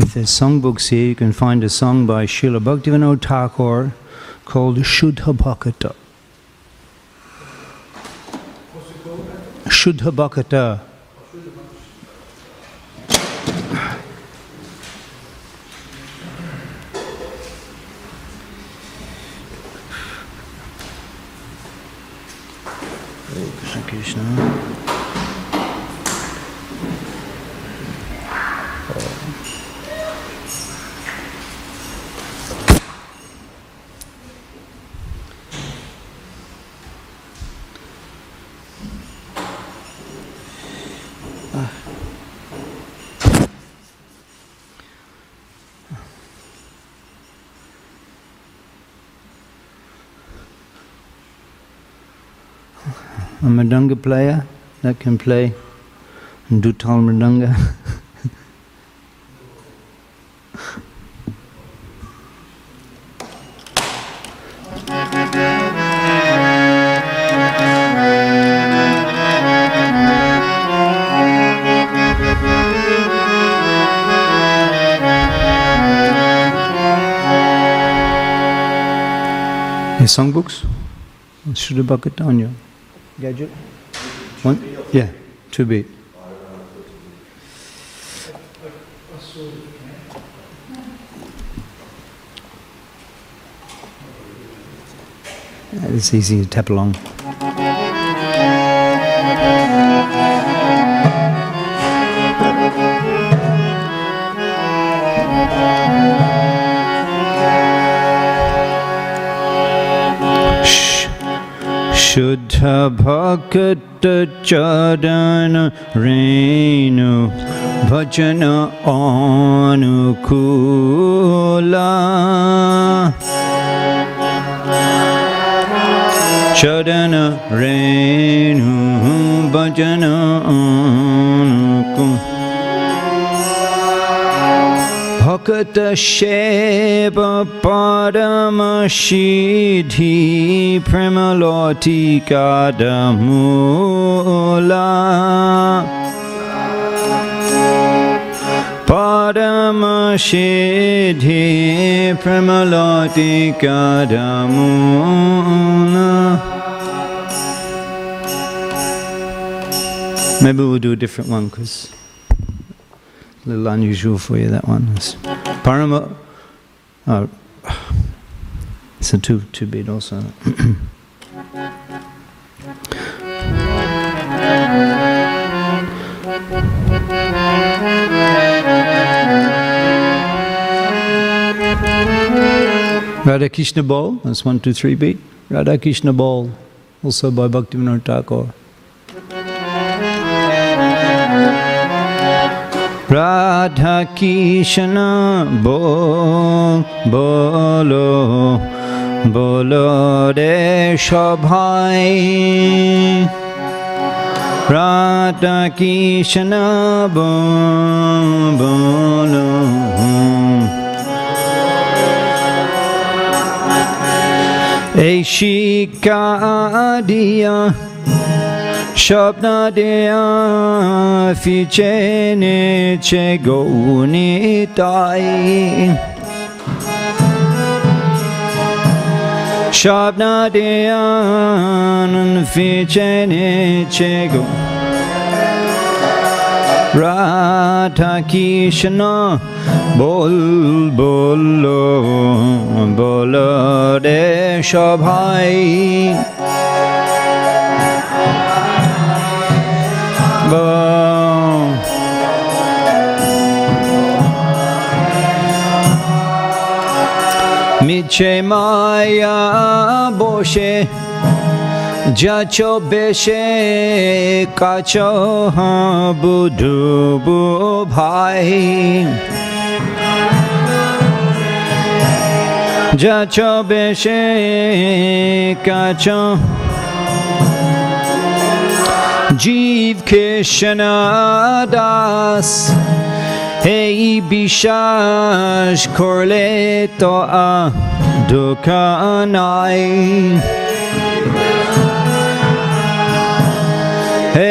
If there's songbooks here, you can find a song by Srila Bhaktivinoda Thakur called Shuddha Bhakata. Shuddha Bhakata. Oh, Krishna Krishna. Mridanga player that can play dutal mridanga. Your songbooks? Shuddha Bhakata on your gadget? One? Yeah, two beat. It's easy to tap along. Shuddha Bhakta Chadana Renu Bhajana Anukula Chadana Renu Bhajana Premaloti Kadamula Premaloti Kadamula Maybe we'll do a different one because a little unusual for you, that one. It's Parama. Oh, it's a two two beat also. Radha Krishna Bol, that's one, two, three beat. Radha Krishna Bol, also by Bhaktivinoda Thakur. Radha Krishna বলো বলো রে সভাই রাধা কৃষ্ণ বলো। এই শিক্ষা দিয়া شبنده فیچن چگونی تایی شب ندیان فیچنه چگو را تکیشنا بول بولو بولو রে সভাই বল। মিছে মায়া বসে যাচ বেশে কাচ বুধুবু ভাই যাচ বেশে কাচ জীব কৃষ্ণ দাস এই বিশ্বাস করলে তো আ দুঃখ নাই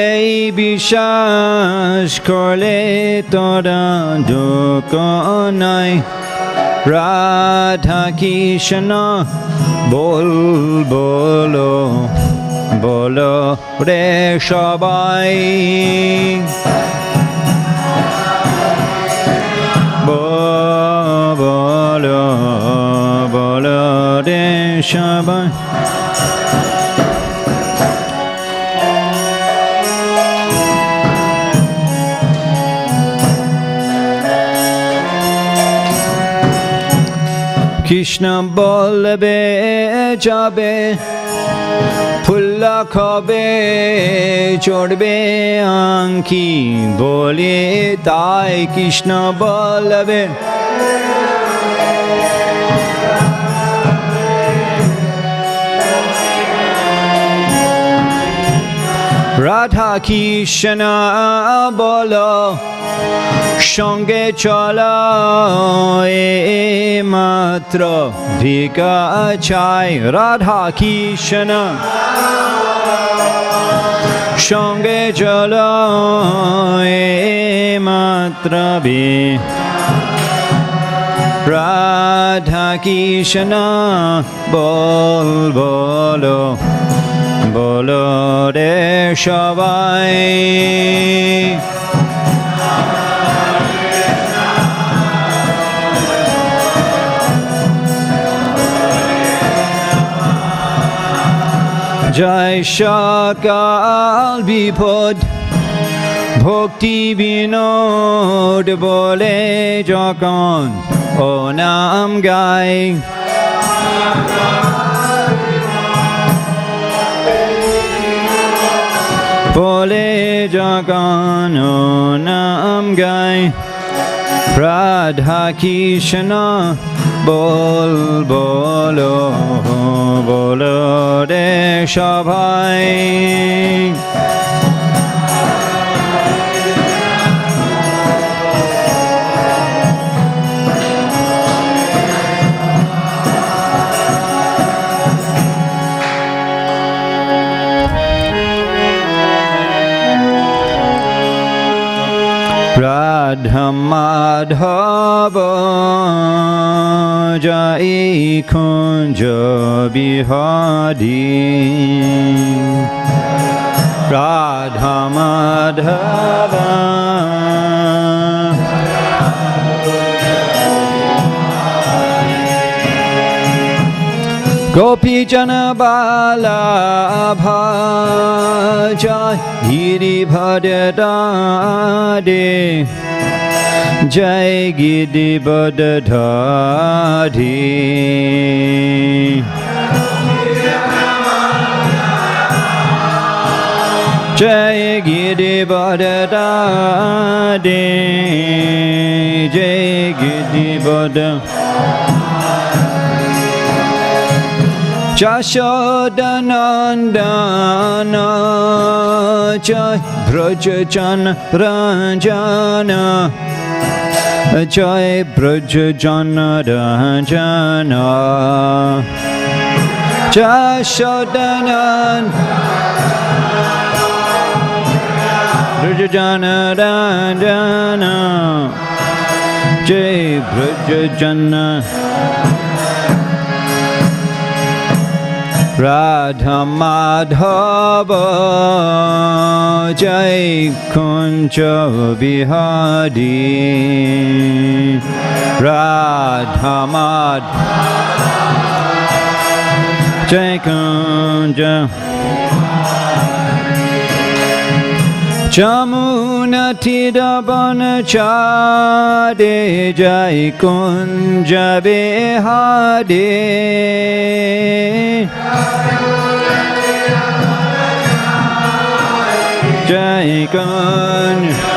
এই বিশ্বাস করলে তোরা দুঃখ নাই রাধা কৃষ্ণ বল বলো বলো রে সবাই। বলো বলো রে সবাই। কৃষ্ণ বলবে যাবে। খবে চড়বে আঙ্কি বলে, তাই কৃষ্ণ বলবে। রাধা কৃষ্ণ, বল, সঙ্গে চল, এ মাত্র ভিকা চাই। রাধা কৃষ্ণ। সঙ্গে চল এ রাধা কৃষ্ণ বল বলো বলো রে সবাই। জয় সকাল বিপদ, ভক্তি বিনোদ বলে যখন ও নাম গায় বলে যখন ও নাম গায় রাধা কৃষ্ণ বল বলো বলো রে সবাই রাধা মাধব। রজাই কুঞ্জ বিহারী রাধা মাধব। গোপীজন বালাভা হিরি ভর দে जय गिदि बदधारी। जय गिरि बदधारी। जय गिदि बद Jashodanandana Jai Braja Ranjana Jai Braja Ranjana. Jashodanandana Braja Janadandana Jai Braja Janadandana Radha Madhava Jai Kuncha Bihadi Radha Madhava Jai Kunja Jamu गुणतिरवनचारे जय कुञ्जविहारे जय Kunj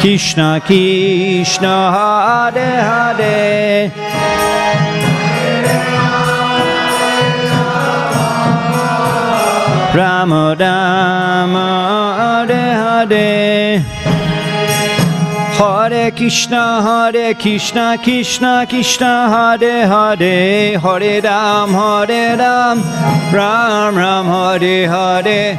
Krishna Krishna Hare Hare. Rama Rama Hare Hare. Hare Krishna Hare Krishna Krishna Krishna Hare Hare. Hare Ram Hare Ram. Ram Ram Hare Hare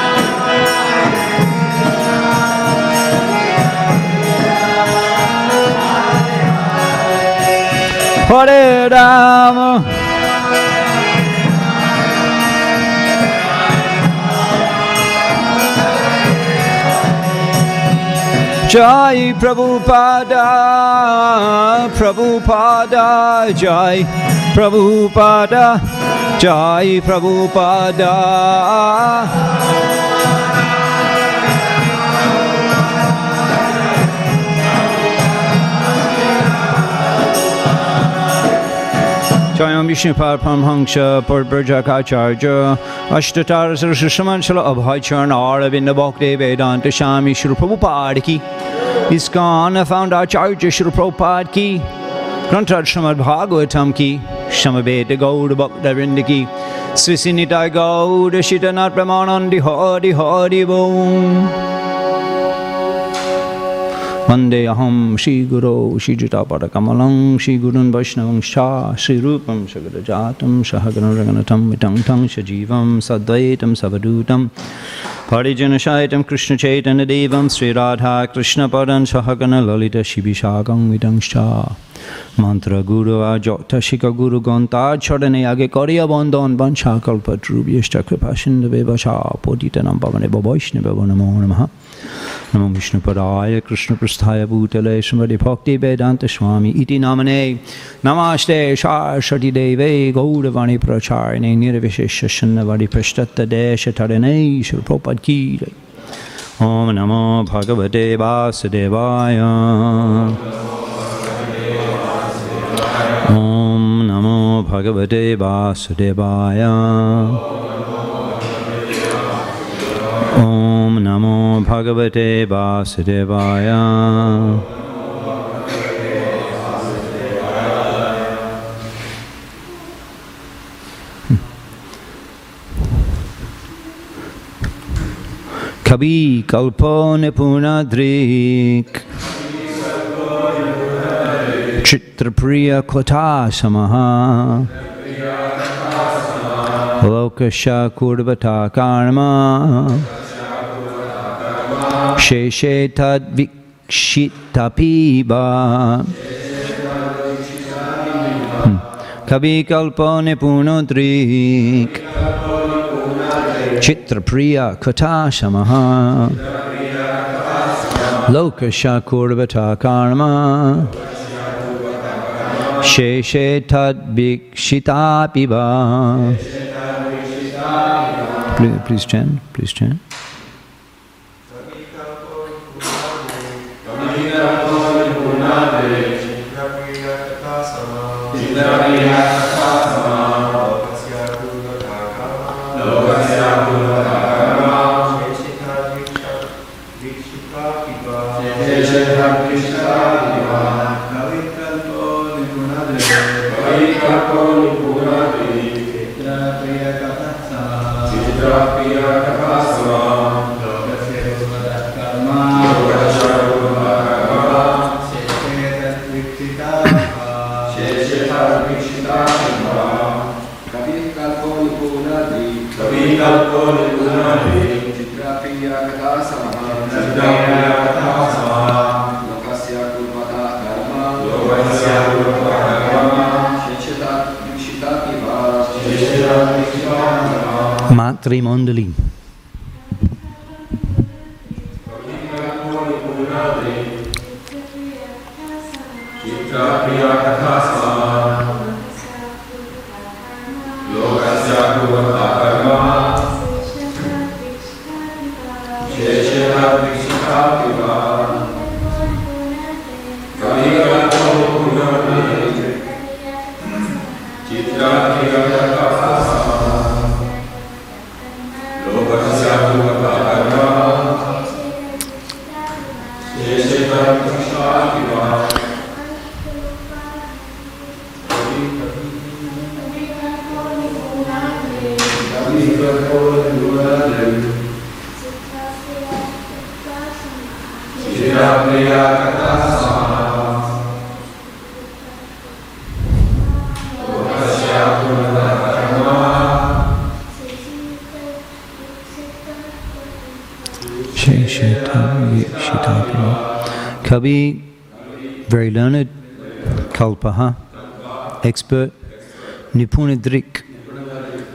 Hare Rama Jai Prabhupada, Prabhupada, Jai Prabhupada, Jai Prabhupada. Jayam Vishnu Paramahamsa Purbrajakacharya Ashtatara Sarashamanshala Abhaycharna Aravinda Bhakti Vedanta Shami Shri Prabhupada ki ISKCON found Acharya Shri Prabhupada ki Granthad Shamad Bhagavatam ki Shamaveda Gauda Bhakta Vrinda ki Svisinita Gauda Shitanat Pramanandi Hari Hari Boom Vande aham Shri Guru Shri Jitapada Kamalam Shri Gurun Vaishnavam Shah Shri Rupam Sagadajatam Shahagana Raganatam Vitangtam Shajivam Sadvaitam Savadutam Parijana Shaitam Krishna Chaitanya Devam Sri Radha Krishna Padan Shahagana Lalita Shibishagam Vidangsha Mantra Guru Ajota Shika Guru Ganta Chadane Age Koriya Bandhan Bansha Kalpatru Vyashta Kripashinda Vevasha Poditanam Pavane Vaishnava Namo Namaha नमो विष्णुपराय कृष्णप्रस्थाय भूतले स्मृतिभक्तिवेदान्तस्वामी इति नामने नमास्ते शार्षटिदेवे गौरवाणि प्रचारिणे निर्विशेष्य शन्नवाणि पृष्ठत्तदेशतरणे शिवप्रोपकीरै ॐ नमो भगवते वासुदेवाय। ॐ नमो भगवते वासुदेवाय। भगवते वासुदेवाय। कभी कल्पो दृक् चित्रप्रिय कथा समह लोकशा Sheshe Tad Vikshitapiba Kabi Kalpo Nipunadrik Chitrapriya Katashamaha Lokasha Kurvata Karma Sheshe Tad Vikshitapiba Please, please de la Matrimondoli. Gracias. Kavi, very learned, Kalpaha, expert, Nipunadrik,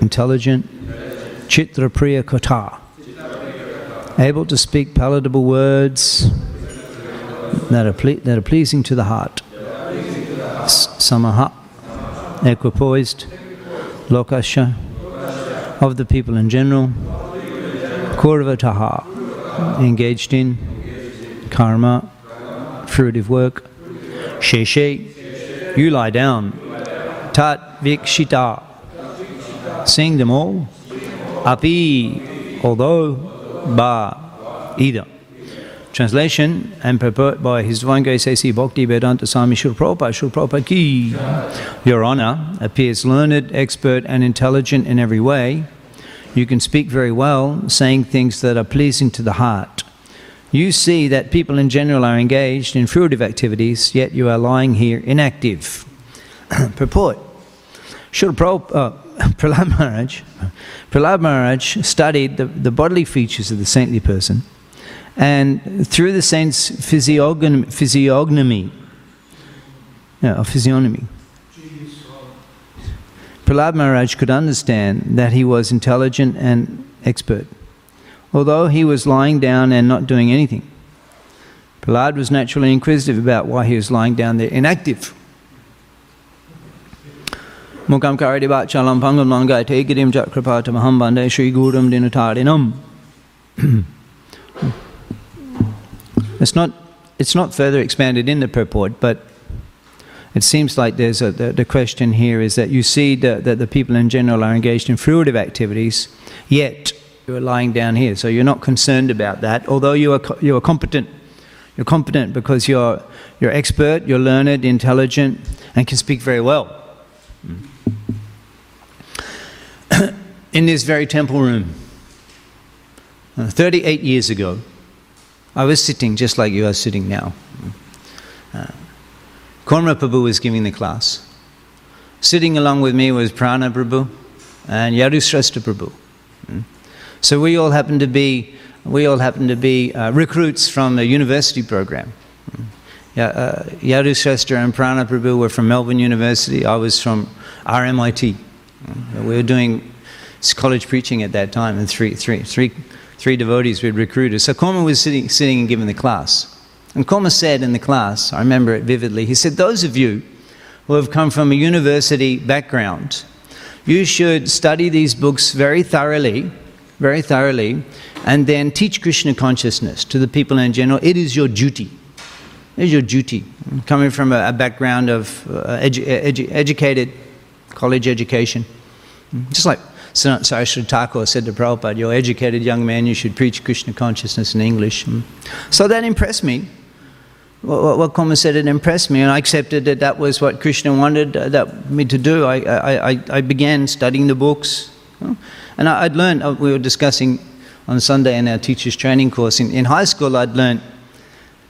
intelligent, Chitra Priya Kata, able to speak palatable words that are, ple- that are pleasing to the heart. Samaha, equipoised, Lokasha, of the people in general, Kurvataha, engaged in karma, fruitive work. Sheshe, you lie down. Tat vikshita, sing them all. Api, although, ba, either. Translation and purport by His Divine Grace Bhakti Vedanta Swami Srila Prabhupada ki. Your Honor appears learned, expert, and intelligent in every way. You can speak very well, saying things that are pleasing to the heart. You see that people in general are engaged in fruitive activities, yet you are lying here inactive. Purport. Srila Prabhupada, uh, Prahlad Maharaj, Prahlad Maharaj studied the, the bodily features of the saintly person, and through the saint's physiognomy, physiognomy, yeah, physiognomy, Prahlad Maharaj could understand that he was intelligent and expert, although he was lying down and not doing anything. Prahlad was naturally inquisitive about why he was lying down there inactive. Mukam pangam langai jakrapata maham bande shri gurum dinatarinam. It's not, it's not further expanded in the purport, but it seems like there's a, the, the question here is that you see that the, the people in general are engaged in fruitive activities, yet you are lying down here. So you're not concerned about that, although you are, you are competent. You're competent because you're, you're expert, you're learned, intelligent, and can speak very well. in this very temple room, uh, 38 years ago, I was sitting just like you are sitting now. Uh, Kurma Prabhu was giving the class. Sitting along with me was Prana Prabhu and Yadushrestha Prabhu. Mm. So we all happened to be, we all happened to be uh, recruits from a university program. Mm. Yeah, uh, Yadushrestha and Prana Prabhu were from Melbourne University. I was from RMIT. Mm. We were doing college preaching at that time, and three, three, three three devotees we'd recruited. So Kurma was sitting, sitting and giving the class. And Kurma said in the class, I remember it vividly, he said, Those of you who have come from a university background, you should study these books very thoroughly, very thoroughly, and then teach Krishna consciousness to the people in general. It is your duty. It is your duty. Coming from a, background of uh, edu- edu- educated college education, just like Saraswati Thakur said to Prabhupada, You're educated young man, you should preach Krishna consciousness in English. So that impressed me. What, what said, it impressed me, and I accepted that that was what Krishna wanted uh, that, me to do. I, I, I began studying the books. And I, would learned, uh, we were discussing on Sunday in our teacher's training course, in, in high school, I'd learned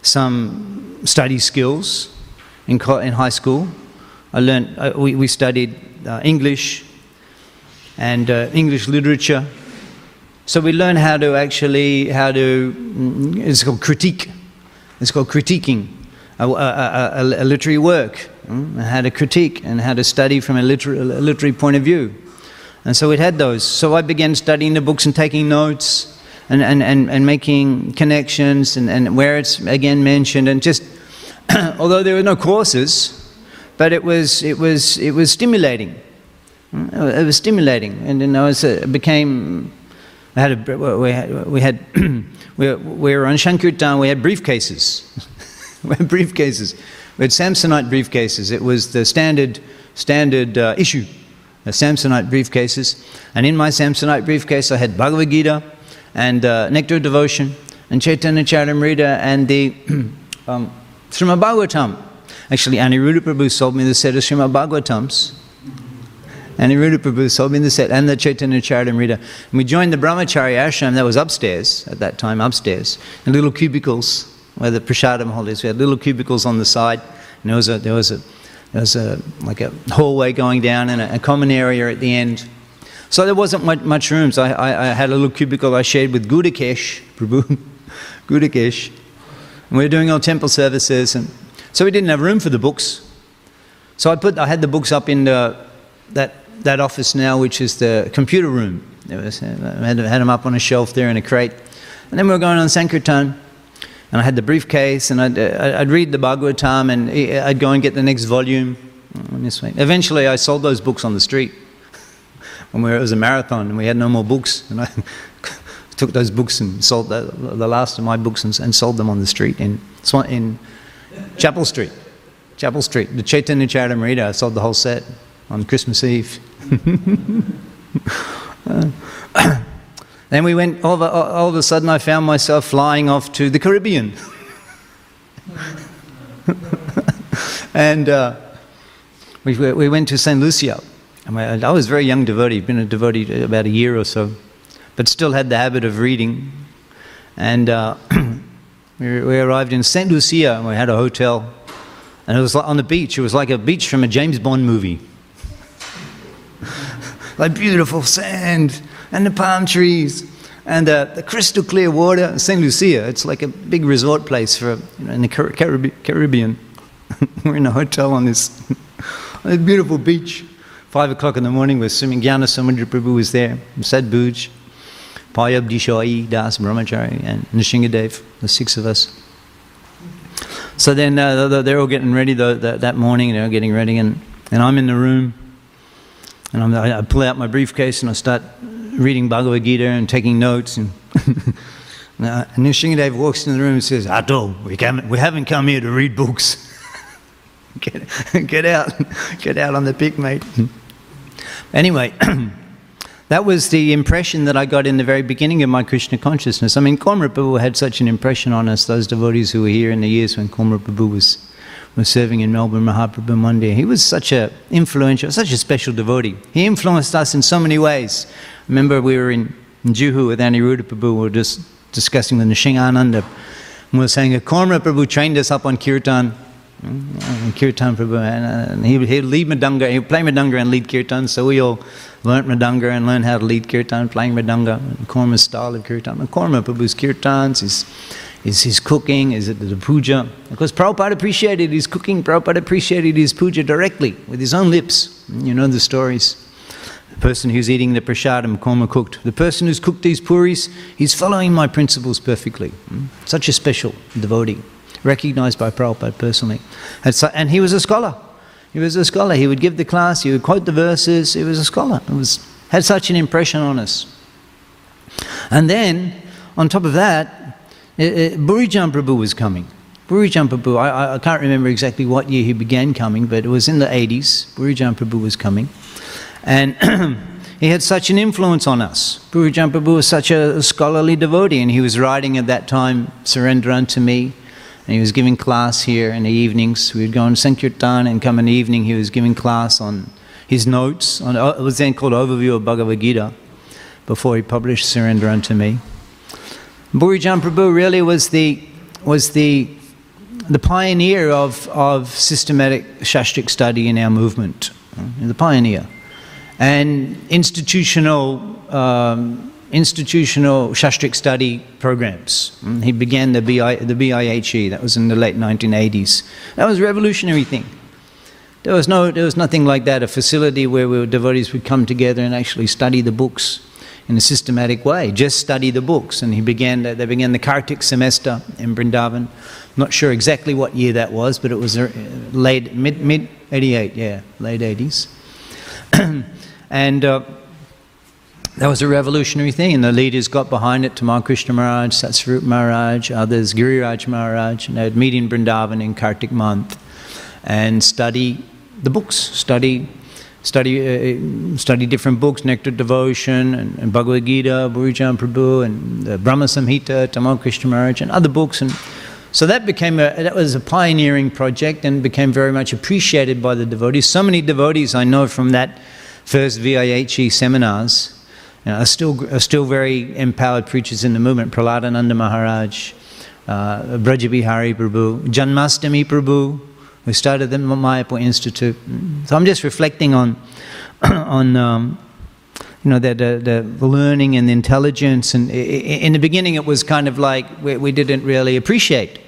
some study skills in, in high school. I learned, uh, we, we studied uh, English, and uh, English literature. So we learn how to actually, how to, mm, it's called critique. It's called critiquing a, a, a, a literary work, mm, how to critique and how to study from a literary, literary point of view. And so it had those. So I began studying the books and taking notes and, and, and, and making connections and, and where it's again mentioned. And just, although there were no courses, but it was, it was, it was stimulating. Mm, It was stimulating, and then I was, uh, became. I had a, we had, we had we, were, we were on Shankirtan. We had briefcases. we had briefcases. We had Samsonite briefcases. It was the standard standard uh, issue, Samsonite briefcases. And in my Samsonite briefcase, I had Bhagavad Gita and uh, Nectar Devotion and Chaitanya Charitamrita and the um, Srimad Bhagavatam. Actually, Aniruddha Prabhu sold me the set of Srimad Bhagavatams. Aniruddha Prabhu sold me the set and the Chaitanya Charitamrita. And we joined the Brahmachari ashram that was upstairs at that time, upstairs, in little cubicles where the prasadam hall is. We had little cubicles on the side. And there was a, there was a, there was a like a hallway going down and a, a common area at the end. So there wasn't much, room. So I, I, I had a little cubicle I shared with Gudakesh Prabhu, Gudakesh. And we were doing our temple services, and so we didn't have room for the books. So I put, I had the books up in the, that that office now, which is the computer room. There was, I had, had them up on a shelf there in a crate. And then we were going on Sankirtan, and I had the briefcase, and I'd, uh, I'd read the Bhagavatam, and uh, I'd go and get the next volume. Mm, way. Eventually, I sold those books on the street. when we were, it was a marathon, and we had no more books, and I took those books and sold the, the last of my books and, and sold them on the street in, in Chapel Street. Chapel Street. The Chaitanya Charitamrita, I sold the whole set on Christmas Eve. Uh, then we went, all of, a, all of a sudden, I found myself flying off to the Caribbean. and uh, we, we went to St. Lucia. I was a very young devotee, been a devotee about a year or so, but still had the habit of reading. And uh, we, we arrived in St. Lucia and we had a hotel. And it was on the beach. It was like a beach from a James Bond movie like beautiful sand and the palm trees and uh, the crystal clear water. St. Lucia, it's like a big resort place for you know, in the Caribbean. we're in a hotel on this, on this beautiful beach. Five o'clock in the morning, we're swimming. Gyana Samudra Prabhu was there, Sadbuj, Payab Dishai, Das Brahmachari, and Nrsingadev, the six of us. So then uh, they're all getting ready though, that morning, they're getting ready, and, and I'm in the room and I'm, i pull out my briefcase and I start reading Bhagavad Gita and taking notes. And, and Nrsingadev walks into the room and says, Ato, we, we haven't come here to read books. get, get out. Get out on the pick, mate. anyway, that was the impression that I got in the very beginning of my Krishna consciousness. I mean, Kurma Prabhu had such an impression on us, those devotees who were here in the years when Kurma Prabhu was was serving in Melbourne, Mahaprabhu Mandir. He was such a influential, such a special devotee. He influenced us in so many ways. Remember, we were in, in Juhu with Aniruddha Prabhu, we were just discussing with Nrsingananda. And we were saying, Kurma Prabhu trained us up on Kirtan. Mm, kirtan Prabhu, and, he would lead Mridanga, he would play Mridanga and lead Kirtan, so we all learnt Mridanga and learned how to lead Kirtan, playing Mridanga, and Kurma's style of Kirtan. And Kurma Prabhu's Kirtans, his is his cooking? Is it the puja? Because Prabhupada appreciated his cooking, Prabhupada appreciated his puja directly with his own lips. You know the stories. The person who's eating the prasadam, Kurma cooked. The person who's cooked these puris, he's following my principles perfectly. Hmm? Such a special devotee, recognized by Prabhupada personally. And he was a scholar. He was a scholar. He would give the class, he would quote the verses. He was a scholar. It was, had such an impression on us. And then, on top of that, Uh, uh, Bhurijan Prabhu was coming. Bhurijan Prabhu, I, I, can't remember exactly what year he began coming, but it was in the 80s. Bhurijan Prabhu was coming. And he had such an influence on us. Bhurijan Prabhu was such a scholarly devotee, and he was writing at that time, Surrender Unto Me. And he was giving class here in the evenings. We would go on Sankirtan and come in the evening. He was giving class on his notes. On, uh, it was then called Overview of Bhagavad Gita before he published Surrender Unto Me. Bhurijan Prabhu really was the, was the, the pioneer of, of systematic Shastric study in our movement, the pioneer. And institutional, um, institutional Shastric study programs. He began the, BI, the VIHE, that was in the late 1980s. That was a revolutionary thing. There was, no, there was nothing like that, a facility where we, devotees would come together and actually study the books in a systematic way. Just study the books. And he began, they began the Kartik semester in Brindavan. Not sure exactly what year that was, but it was uh, late, mid, mid, 88, yeah, late 80s. and uh, that was a revolutionary thing, and the leaders got behind it. Tamal Krishna Maharaj, Satsvarup Maharaj, others, Giriraj Maharaj, and they'd meet in Vrindavan in Kartik month and study the books, study study uh, study different books, Nectar Devotion and, and Bhagavad Gita, Bhurijan Prabhu, and the Brahma Samhita, Tamal Krishna Maharaj, and other books. And so that became a, that was a pioneering project and became very much appreciated by the devotees. So many devotees I know from that first VIHE seminars you know, are still are still very empowered preachers in the movement. Prahladananda Maharaj, uh, Brajabihari Prabhu, Janmastami Prabhu, who started the Mayapur Institute. So I'm just reflecting on on um, you know the, the, the, learning and the intelligence. And in the beginning, it was kind of like we, we didn't really appreciate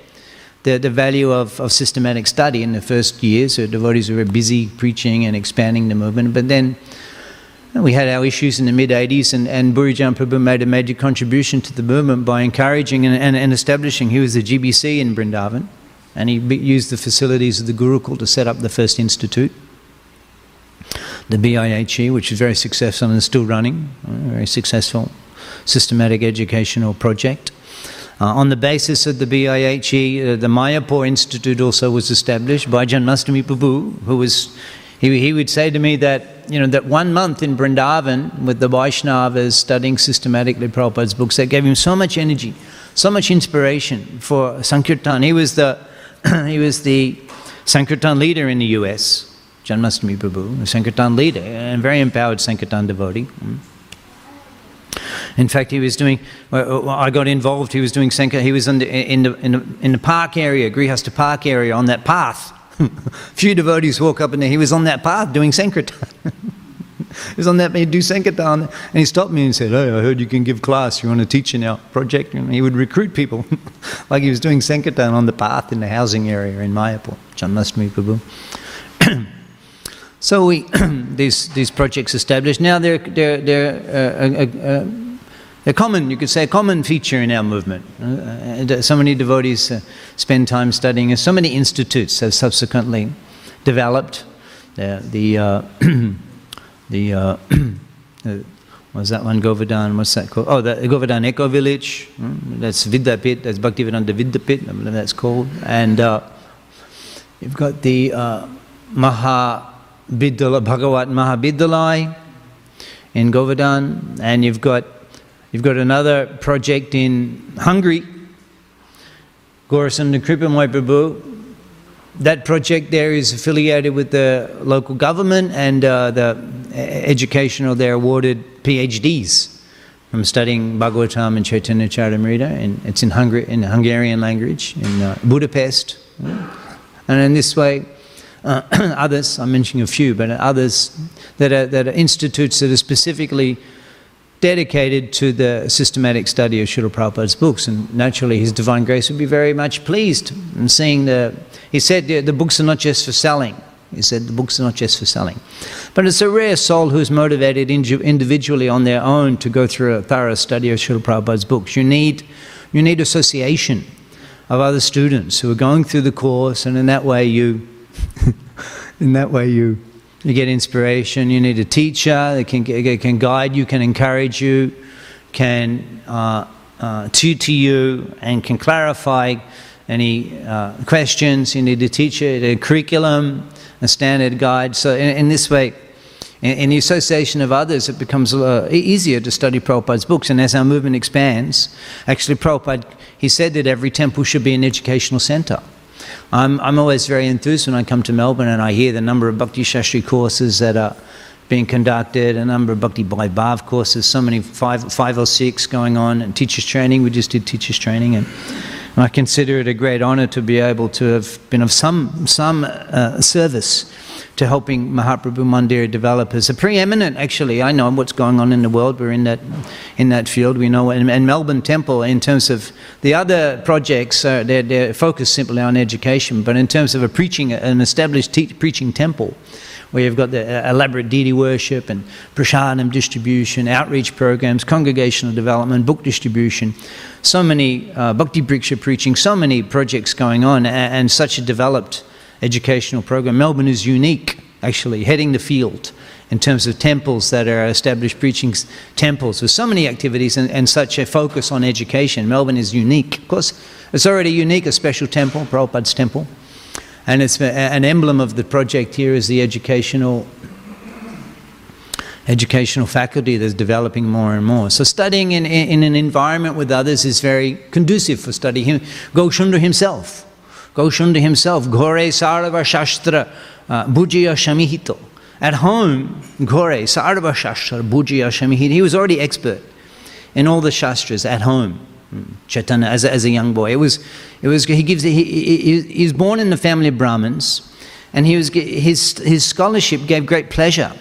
the, the value of, of systematic study in the first years. So devotees were busy preaching and expanding the movement. But then we had our issues in the mid 80s, and, and Bhurijan Prabhu made a major contribution to the movement by encouraging and, and, and establishing. He was the GBC in Brindavan, and he used the facilities of the Gurukul to set up the first institute, the VIHE, which is very successful and is still running, a very successful systematic educational project. Uh, on the basis of the VIHE, uh, the Mayapur Institute also was established by Janmastami Prabhu, who was, he, he would say to me that, you know, that one month in Vrindavan with the Vaishnavas studying systematically Prabhupada's books, that gave him so much energy, so much inspiration for Sankirtan. He was the, he was the Sankirtan leader in the US, Janmastami Prabhu, the Sankirtan leader, and very empowered Sankirtan devotee. In fact, he was doing. I got involved. He was doing Senka. He was in the, in the, in the, in the park area, Grihasta Park area, on that path. A Few devotees walk up and he was on that path doing Sankirtan. he was on that do Sankirtan. And he stopped me and said, Hey, I heard you can give class. You want to teach in our project? And he would recruit people like he was doing Sankirtan on the path in the housing area in Mayapur, Prabhu. so we, these, these projects established. Now they're, they're, they're uh, a common, you could say, a common feature in our movement. Uh, so many devotees uh, spend time studying, and so many institutes have subsequently developed. The, the, uh, the uh, what's that one, Govardhan, what's that called? Oh, the Govardhan Eco Village, mm, that's Vidyapit, that's Bhaktivedanta Vidyapit, I that's called. And uh, you've got the uh, Maha Bidala, Bhagavat Mahavidyalaya in Govardhan, and you've got You've got another project in Hungary, Gaurasundar Kripamoy Prabhu. That project there is affiliated with the local government and uh, the educational, they're awarded PhDs from studying Bhagavatam and Chaitanya Charitamrita, and it's in, Hungary, in Hungarian language in uh, Budapest. And in this way, uh, others, I'm mentioning a few, but others that are, that are institutes that are specifically dedicated to the systematic study of Srila Prabhupada's books, and naturally His Divine Grace would be very much pleased in seeing the. He said the, the books are not just for selling. He said the books are not just for selling. But it's a rare soul who's motivated individually on their own to go through a thorough study of Srila Prabhupada's books. You need, you need association of other students who are going through the course, and in that way you, in that way you you get inspiration. You need a teacher that can, can guide you, can encourage you, can uh, uh, tutor you, and can clarify any uh, questions. You need a teacher, a curriculum, a standard guide. So, in, in this way, in, in, the association of others, it becomes uh, easier to study Prabhupada's books. And as our movement expands, actually, Prabhupada, he said that every temple should be an educational center. I'm, I'm always very enthused when I come to Melbourne and I hear the number of Bhakti Shastri courses that are being conducted, a number of Bhakti Vaibhav courses, so many, five, five or six going on, and teachers training. We just did teachers training. And, and I consider it a great honor to be able to have been of some, some uh, service to helping Mahaprabhu Mandir developers. A preeminent, actually, I know what's going on in the world. We're in that, in that field. We know, and, and Melbourne Temple, in terms of the other projects, uh, they're, they're focused simply on education, but in terms of a preaching, an established preaching temple, where you've got the uh, elaborate deity worship and prasadam distribution, outreach programs, congregational development, book distribution, so many uh, bhakti vriksha preaching, so many projects going on, and, and such a developed educational program. Melbourne is unique, actually, heading the field in terms of temples that are established preaching temples with so many activities and, and such a focus on education. Melbourne is unique. Of course, it's already unique, a special temple, Prabhupada's temple. And it's an emblem of the project here is the educational educational faculty that's developing more and more. So studying in, in, in an environment with others is very conducive for study. Him, Goshunda himself, Goshunda himself, Gore Sarava Shastra uh, Shamihito. At home, Gore Sarva Shastra Bhujiya Shamihito. He was already expert in all the shastras at home. Chaitanya, as a, as a young boy, it was, it was. He gives. He, he, was born in the family of Brahmins, and he was his his scholarship gave great pleasure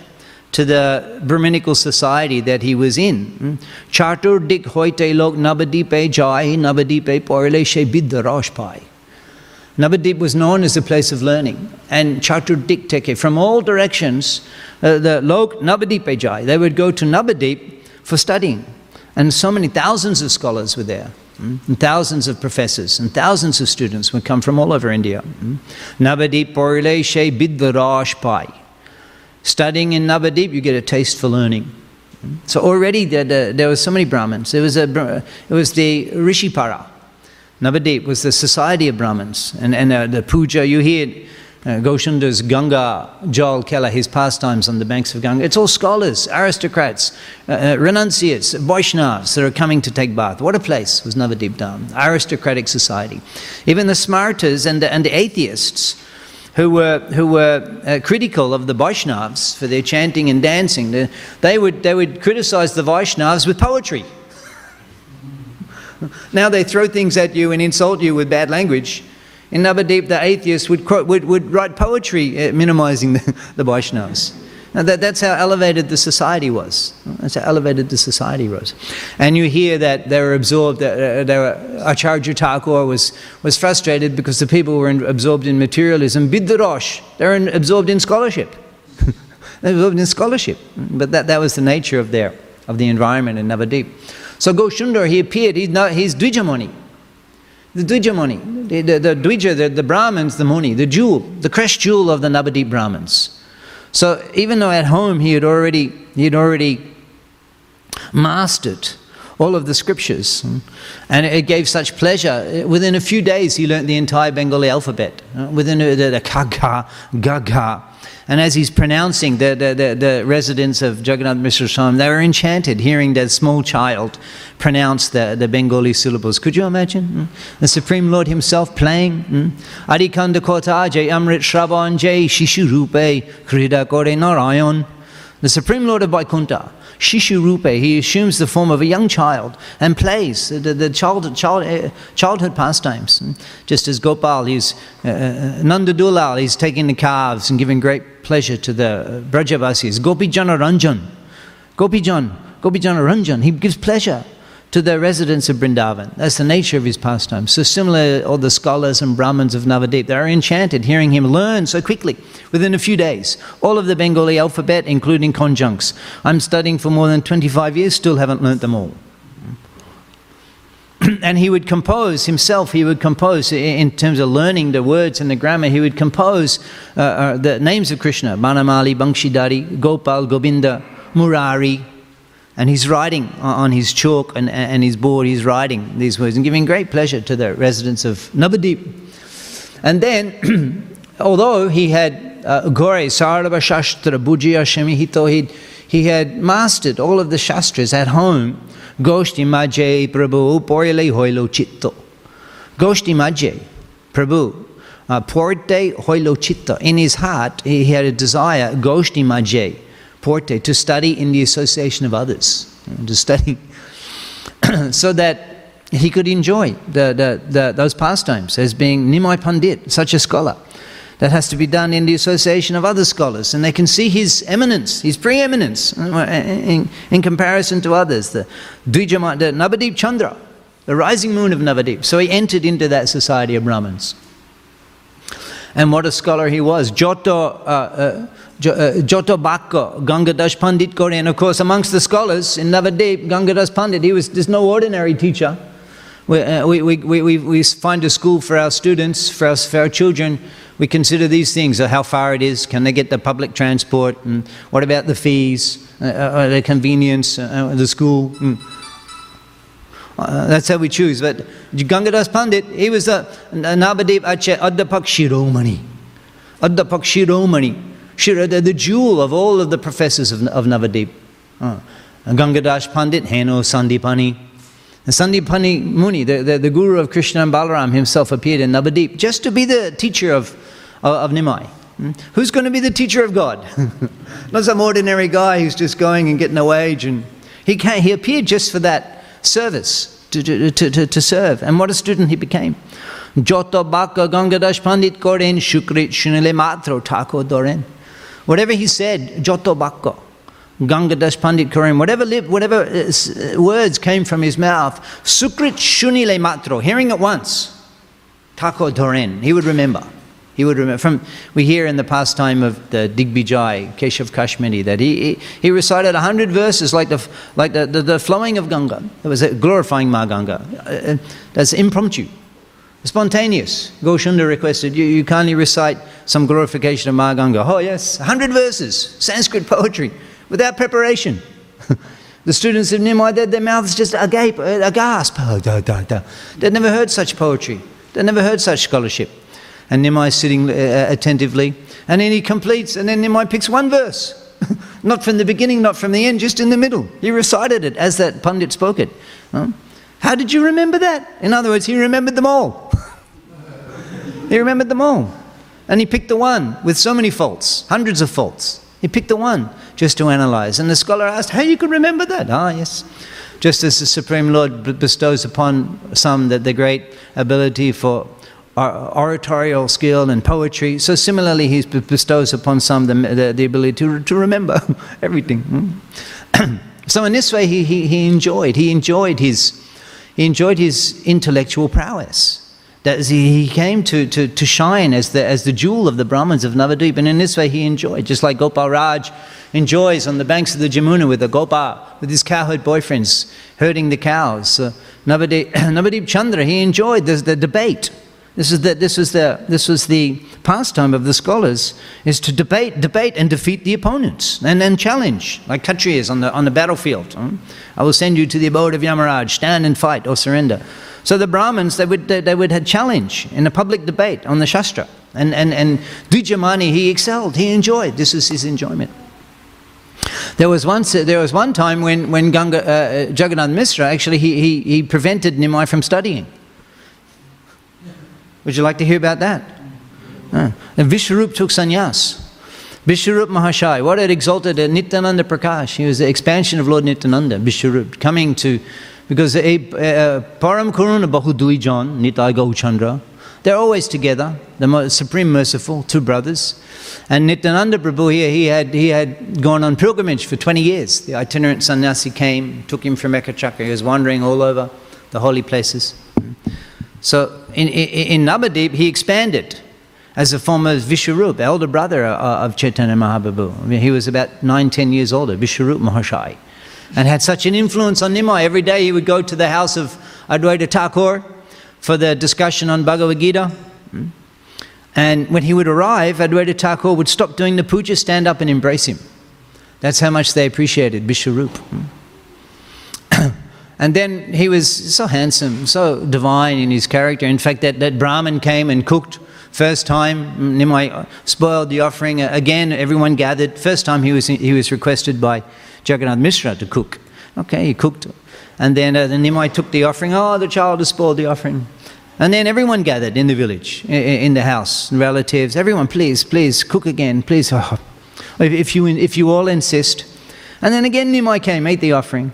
to the Brahminical society that he was in. Chartur dik hoite lok nabadipe jai nabadipe poile she biddarosh pai. Navadip was known as a place of learning, and Chatur dik teke from all directions, uh, the lok Navadipe jai. They would go to Navadip for studying, and so many thousands of scholars were there. mm, And thousands of professors and thousands of students would come from all over India. mm. Navadip porile she pai. Studying in Navadip, you get a taste for learning. So already there, there, there were so many Brahmins. There was, a, it was the Rishipara. Navadip was the society of Brahmins. And, and uh, the puja, you hear uh, Ganga Jal Kela, his pastimes on the banks of Ganga. It's all scholars, aristocrats, uh, uh, renunciates, Vaishnavas that are coming to take bath. What a place was Navadip Dham, aristocratic society. Even the Smartas and and the atheists who were, who were uh, critical of the Vaishnavas for their chanting and dancing, the, they, would, they would criticize the Vaishnavas with poetry. now they throw things at you and insult you with bad language. In Navadip, the atheists would, quote, would, would write poetry uh, minimizing the, the Vaishnavas. Now that, that's how elevated the society was. That's how elevated the society was. And you hear that they were absorbed, uh, they were, Acharya Thakur was, was frustrated because the people were in, absorbed in materialism. Biddarosh, they were in, absorbed in scholarship. they were absorbed in scholarship. But that, that was the nature of, their, of the environment in Navadip. So Goshundar, he appeared, he's, not, he's Dvijamani. The Dvijamani, the, the, the Dvija, the, the Brahmins, the Muni, the jewel, the crest jewel of the Navadip Brahmins. So even though at home he had already, he had already mastered all of the scriptures, and it gave such pleasure. Within a few days, he learnt the entire Bengali alphabet. uh, Within the, the, the Kagha, Gaga. And as he's pronouncing the, the, the, the residents of Jagannath Mishra Swami, they were enchanted hearing that small child pronounce the, the Bengali syllables. Could you imagine? Mm? The Supreme Lord Himself playing. Mm? Jai Amrit Shravan Jai Shishu Rupe Krida Kore Narayan. The Supreme Lord of Vaikuntha, Shishu Rupe, he assumes the form of a young child and plays the, the child, child, uh, childhood pastimes. mm? Just as Gopal, he's uh, uh, Nanda Dulal, he's taking the calves and giving great pleasure to the uh, Brajavasis. Gopi Jana Ranjan, Gopi Jan, Gopi Ranjan, he gives pleasure to the residents of Vrindavan. That's the nature of his pastime. So similar, all the scholars and Brahmins of Navadip, they are enchanted hearing him learn so quickly, within a few days, all of the Bengali alphabet, including conjuncts. I'm studying for more than 25 years, still haven't learnt them all. and he would compose himself, he would compose, in terms of learning the words and the grammar, he would compose uh, uh, the names of Krishna, Banamali, Bankshidari, Gopal, Govinda, Murari, and he's writing on his chalk and, and his board, he's writing these words and giving great pleasure to the residents of Navadip. And then, although he had uh, Gore, Sarava Shastra, Bhujiya Shemihito, he'd, he had mastered all of the Shastras at home. Goshti Majay Prabhu, Porile Hoilo Chitto. Goshti Majay Prabhu, uh, Porte Hoilo Chitta. In his heart, he had a desire, Goshti Majay, To study in the association of others, to study so that he could enjoy the, the, the, those pastimes as being Nimai Pandit, such a scholar. That has to be done in the association of other scholars, and they can see his eminence, his preeminence uh, in, in comparison to others. The, Dvijama, the Navadip Chandra, the rising moon of Navadip. So he entered into that society of Brahmins. And what a scholar he was. Joto, uh, uh, uh, Gangadas Pandit Kore. And of course, amongst the scholars in Navadip, Gangadas Pandit, he was there's no ordinary teacher. We, uh, we, we, we, we find a school for our students, for our, for our children, we consider these things, uh, how far it is, can they get the public transport, and what about the fees, uh, uh, the convenience, uh, the school. Mm. Uh, that's how we choose. But Gangadas Pandit, he was a Navadip Ache Addapak Shiromani. Addapak Shiromani. Shira, the, jewel of all of the professors of, of Navadip. Uh, Pandit, Heno Sandipani. And Sandipani Muni, the, the, the, guru of Krishna and Balaram himself appeared in Navadip just to be the teacher of, of, of Nimai. Hmm? Who's going to be the teacher of God? Not some ordinary guy who's just going and getting a wage. And he, he appeared just for that service, to, to, to, to serve. And what a student he became. Joto Baka Gangadash Pandit Koren Shukrit Shunile Matro Tako Doren. Whatever he said, Joto Baka. Gangadas Pandit Koren, whatever, lip, whatever uh, uh, words came from his mouth, Sukrit Shunile Matro, hearing it once, Tako Doren, he would remember. He would remember. From, we hear in the pastime of the Digbijay, Keshav Kashmiri, that he, he, recited a hundred verses like, the, like the, the, the, flowing of Ganga. It was glorifying Ma Ganga. Uh, uh, that's impromptu, spontaneous. Goshunda requested, you, you kindly recite some glorification of Ma Ganga. Oh, yes, a hundred verses, Sanskrit poetry, without preparation. The students of Nimai, their, their mouths just agape, aghast. They'd never heard such poetry. They'd never heard such scholarship and Nimai sitting uh, attentively. And then he completes, and then Nimai picks one verse. not from the beginning, not from the end, just in the middle. He recited it as that pundit spoke it. Huh? How did you remember that? In other words, he remembered them all. he remembered them all. And he picked the one with so many faults, hundreds of faults. He picked the one just to analyze. And the scholar asked, How you could remember that? Ah, yes. Just as the Supreme Lord bestows upon some that the great ability for oratorial skill and poetry. So similarly, he bestows upon some the, the, the ability to, to remember everything. So in this way, he, he, he enjoyed. He enjoyed his, he enjoyed his intellectual prowess. That he came to, to, to shine as the, as the jewel of the Brahmins of Navadvip. And in this way, he enjoyed, just like Gopal Raj enjoys on the banks of the Jamuna with the Gopal, with his cowherd boyfriends, herding the cows. Uh, Navadip Chandra, he enjoyed the, the debate this, is the, this, was the, this was the pastime of the scholars, is to debate, debate and defeat the opponents, and then challenge, like Kshatriyas on the, on the battlefield. I will send you to the abode of Yamaraj, stand and fight or surrender. So the Brahmins, they would, they, they would have challenge in a public debate on the Shastra. And, and, and Dvijamani, he excelled, he enjoyed. This is his enjoyment. There was, once, there was one time when, when Ganga, uh, Jagannath Misra, actually, he, he, he prevented Nimai from studying. Would you like to hear about that? Uh, and Vishwarup took sannyas. Vishwarup Mahashai, what had exalted uh, Nityananda Prakash? He was the expansion of Lord Nityananda, Vishwarup, coming to, because uh, Param Karuna Bahudui John, Nitai Gauchandra, they're always together, the Supreme Merciful, two brothers. And Nityananda Prabhu here, he had, he had gone on pilgrimage for 20 years. The itinerant sannyasi came, took him from Ekachakra. He was wandering all over the holy places. So in, in, in he expanded as a form of Vishwarup, elder brother uh, of Chaitanya Mahaprabhu. I mean, he was about nine, ten years older, Vishwarup Mahashai, and had such an influence on Nimai. Every day he would go to the house of Advaita Thakur for the discussion on Bhagavad Gita. Hmm? And when he would arrive, Advaita Thakur would stop doing the puja, stand up and embrace him. That's how much they appreciated Vishwarup. And then he was so handsome, so divine in his character. In fact, that, that Brahmin came and cooked first time. Nimai spoiled the offering. Again, everyone gathered. First time he was, he was requested by Jagannath Mishra to cook. Okay, he cooked. And then uh, the Nimai took the offering. Oh, the child has spoiled the offering. And then everyone gathered in the village, in the house, relatives. Everyone, please, please, cook again, please. Oh, if, you, if you all insist. And then again Nimai came, ate the offering.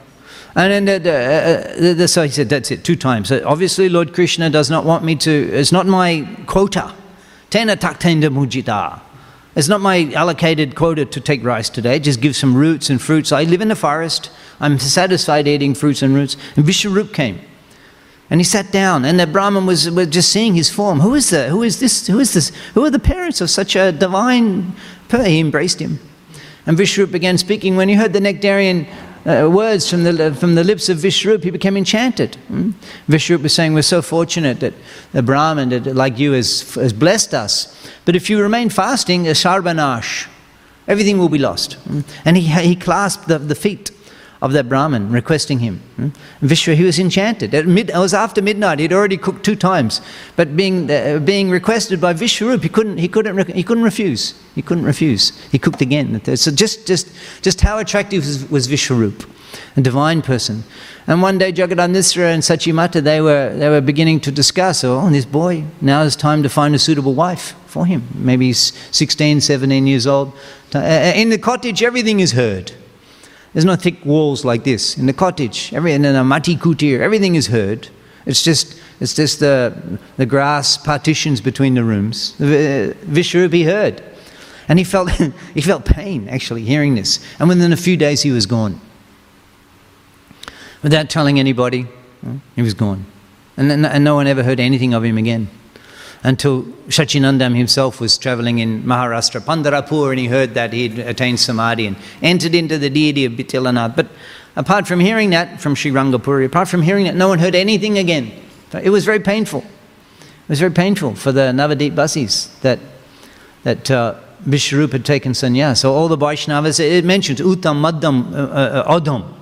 And then the, the, uh, the, so he said, that's it, two times. So obviously, Lord Krishna does not want me to, it's not my quota. Tena taktenda mujita. It's not my allocated quota to take rice today. Just give some roots and fruits. I live in the forest. I'm satisfied eating fruits and roots. And Vishwarup came. And he sat down, and the Brahman was, was just seeing his form. Who is that? Who is this? Who is this? Who are the parents of such a divine He embraced him. And Vishwarup began speaking. When he heard the nectarian uh, words from the, from the lips of Vishrup, he became enchanted. Hmm? Vishrup was saying, We're so fortunate that the Brahman, that, like you, has, has blessed us. But if you remain fasting, a sarbanash, everything will be lost. Hmm? And he, he clasped the, the feet of that Brahmin, requesting him. Hmm? Vishwa, he was enchanted. At mid, it was after midnight. He'd already cooked two times, but being uh, being requested by Vishwarup, he couldn't he couldn't he couldn't refuse. He couldn't refuse. He cooked again. So just just just how attractive was, was Vishwarup, a divine person. And one day Jagannath and Sachimata they were they were beginning to discuss. Oh, this boy now is time to find a suitable wife for him. Maybe he's 16, 17 years old. Uh, uh, in the cottage, everything is heard. There's no thick walls like this. In the cottage, every, in a mati kutir, everything is heard. It's just, it's just the, the grass partitions between the rooms. Uh, Vishrupi heard. And he felt, he felt pain, actually, hearing this. And within a few days, he was gone. Without telling anybody, he was gone. And, and no one ever heard anything of him again until Sachinandan himself was traveling in Maharashtra, Pandharpur, and he heard that he'd attained samadhi and entered into the deity of Bitilanath. But apart from hearing that from Sri Rangapuri, apart from hearing that, no one heard anything again. It was very painful. It was very painful for the Navadip Basis that, that uh, had taken sannyas. So all the Vaishnavas, it mentions Uttam, Madham, uh, uh, Adham.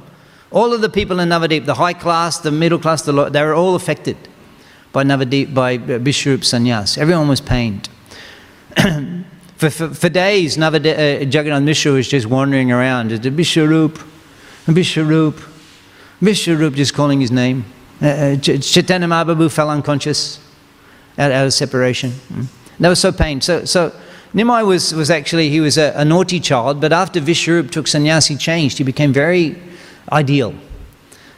All of the people in Navadip, the high class, the middle class, the low, they were all affected by Navadip, by Bishrup Sanyas. Everyone was pained. for, for, for, days, Navadip, uh, Jagannath Mishra was just wandering around. Bishrup, Bishrup, Bishrup, just calling his name. Uh, uh Chaitanya Mahaprabhu fell unconscious out, of separation. Mm. They were so pained. So, so Nimai was, was actually, he was a, a naughty child, but after Vishwarup took sannyas, he changed. He became very ideal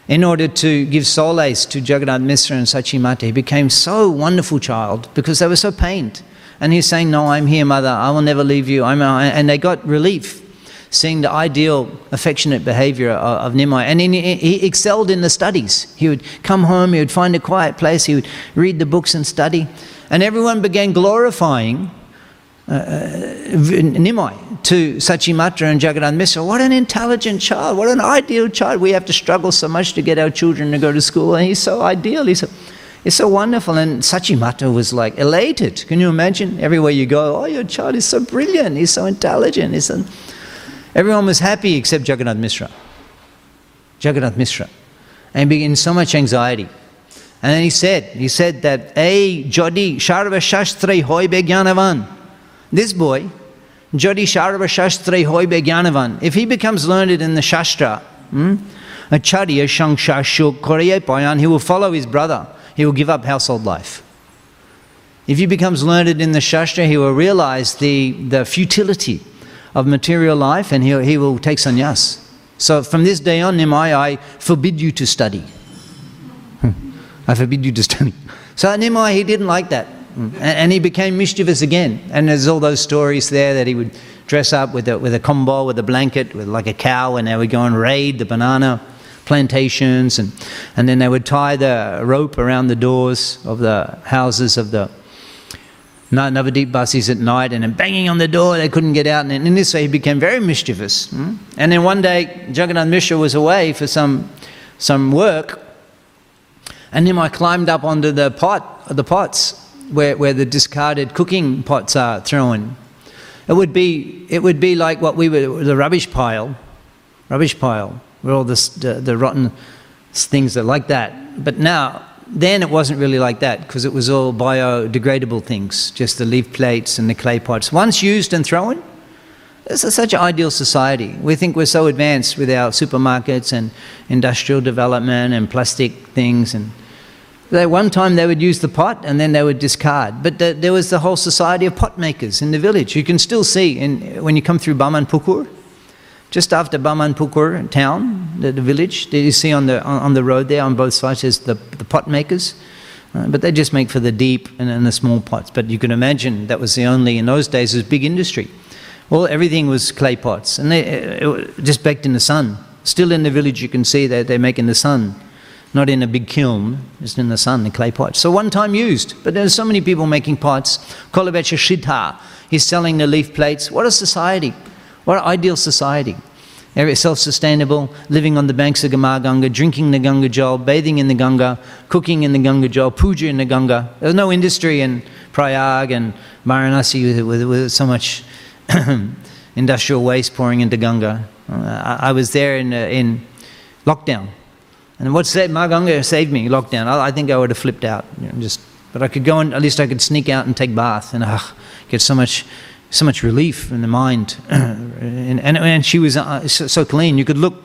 in order to give solace to Jagannath Misra and Sachimata. He became so wonderful child because they were so pained. And he's saying, No, I'm here, mother. I will never leave you. I'm and they got relief seeing the ideal, affectionate behavior of, of Nimai. And he excelled in the studies. He would come home, he would find a quiet place, he would read the books and study. And everyone began glorifying uh, Nimai to Sachimata and Jagannath Misra. What an intelligent child, what an ideal child. We have to struggle so much to get our children to go to school, and he's so ideal. He's so, he's so wonderful. And Sachimata was like elated. Can you imagine? Everywhere you go, oh, your child is so brilliant, he's so intelligent. He's so... Everyone was happy except Jagannath Misra. Jagannath Misra. And in so much anxiety. And then he said, he said that, A Jodi Sharva Shastra Hoy Begyanavan. This boy, Jodi Sharva Shastra Hoibe Jnanavan, if he becomes learned in the Shastra, hmm, Acharya Shangshashu Payan, he will follow his brother. He will give up household life. If he becomes learned in the Shastra, he will realize the, the futility of material life and he, he will take sannyas. So from this day on, Nimai, I forbid you to study. I forbid you to study. So Nimai, he didn't like that. Mm. And he became mischievous again. And there's all those stories there that he would dress up with a, with a combo, with a blanket, with like a cow, and they would go and raid the banana plantations. And, and then they would tie the rope around the doors of the houses of the Navadip Basis at night and banging on the door, they couldn't get out. And in this way, he became very mischievous. Mm. And then one day, Jagannath Mishra was away for some, some work. And then I climbed up onto the pot, the pots where, where the discarded cooking pots are thrown. It would be, it would be like what we were, the rubbish pile, rubbish pile, where all this, the, the rotten things are like that. But now, then it wasn't really like that because it was all biodegradable things, just the leaf plates and the clay pots. Once used and thrown, this is such an ideal society. We think we're so advanced with our supermarkets and industrial development and plastic things and they, one time they would use the pot and then they would discard. But the, there was the whole society of pot makers in the village. You can still see in, when you come through Bamanpukur, just after Bamanpukur town, the, the village, that you see on the, on, on, the road there on both sides is the, the pot makers. Uh, but they just make for the deep and, and the small pots. But you can imagine that was the only, in those days, was big industry. Well, everything was clay pots, and they it, just baked in the sun. Still in the village, you can see that they're making the sun not in a big kiln, just in the sun, the clay pots. So one time used, but there's so many people making pots. Kolavecha Shita, he's selling the leaf plates. What a society! What an ideal society. Every self-sustainable, living on the banks of Gama Ganga, drinking the Ganga Jal, bathing in the Ganga, cooking in the Ganga Jal, puja in the Ganga. There's no industry in Prayag and Varanasi with, with, with so much industrial waste pouring into Ganga. Uh, I, I, was there in, uh, in lockdown. And what saved, Ganga saved me, lockdown. I, I think I would have flipped out. You know, just, but I could go and at least I could sneak out and take bath and uh, get so much so much relief in the mind. and, and, and, she was uh, so, so, clean. You could look,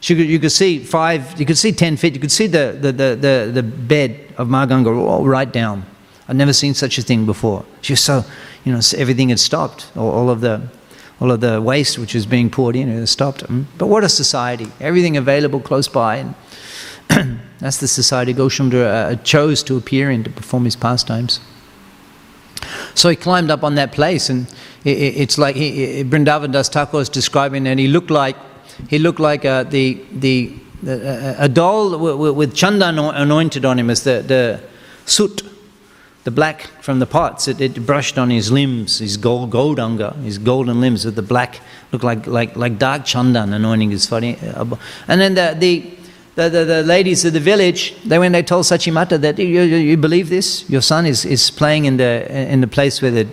she could, you could see five, you could see 10 feet, you could see the, the, the, the, the bed of Ma all right down. I'd never seen such a thing before. She was so, you know, everything had stopped. All, all of the, all of the waste which was being poured in had stopped. Mm. But what a society! Everything available close by, and that's the society Goshamdra uh, chose to appear in to perform his pastimes. So he climbed up on that place, and it, it, it's like he, Brindavan Das Thakur was describing, and he looked like he looked like uh, the the uh, a doll with, with chandan anointed on him as the the soot, the black from the pots. It, it brushed on his limbs, his gold goldanga, his golden limbs with the black, looked like like like dark chandan anointing his body. And then the the the, the, the, ladies of the village, they went they told Sachimata that you, you, you, believe this? Your son is, is playing in the, in the place where the,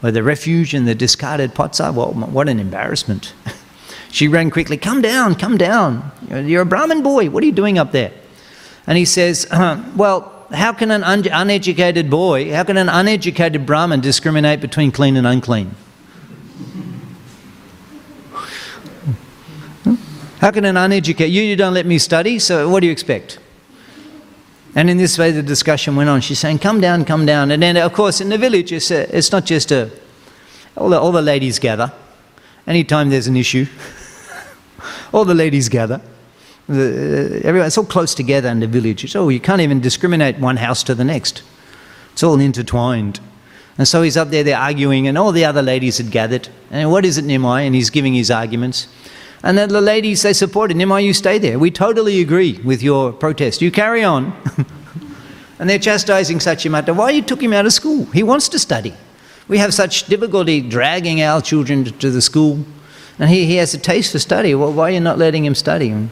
where the refuge and the discarded pots are. Well, what an embarrassment. she ran quickly, Come down, come down. You're a Brahmin boy. What are you doing up there? And he says, Well, how can an un- uneducated boy, how can an uneducated Brahmin discriminate between clean and unclean? How can an uneducated, you, you don't let me study, so what do you expect? And in this way, the discussion went on. She's saying, Come down, come down. And then, of course, in the village, it's, a, it's not just a, all the, all the ladies gather. Anytime there's an issue, all the ladies gather. The, uh, everyone, it's all close together in the village. So you can't even discriminate one house to the next. It's all intertwined. And so he's up there, they're arguing, and all the other ladies had gathered. And what is it, Nimai? And he's giving his arguments. And then the ladies, they supported him. Oh, you stay there. We totally agree with your protest. You carry on. and they're chastising Sachimata. Why you took him out of school? He wants to study. We have such difficulty dragging our children to the school. And he, he has a taste for study. Well, why are you not letting him study? And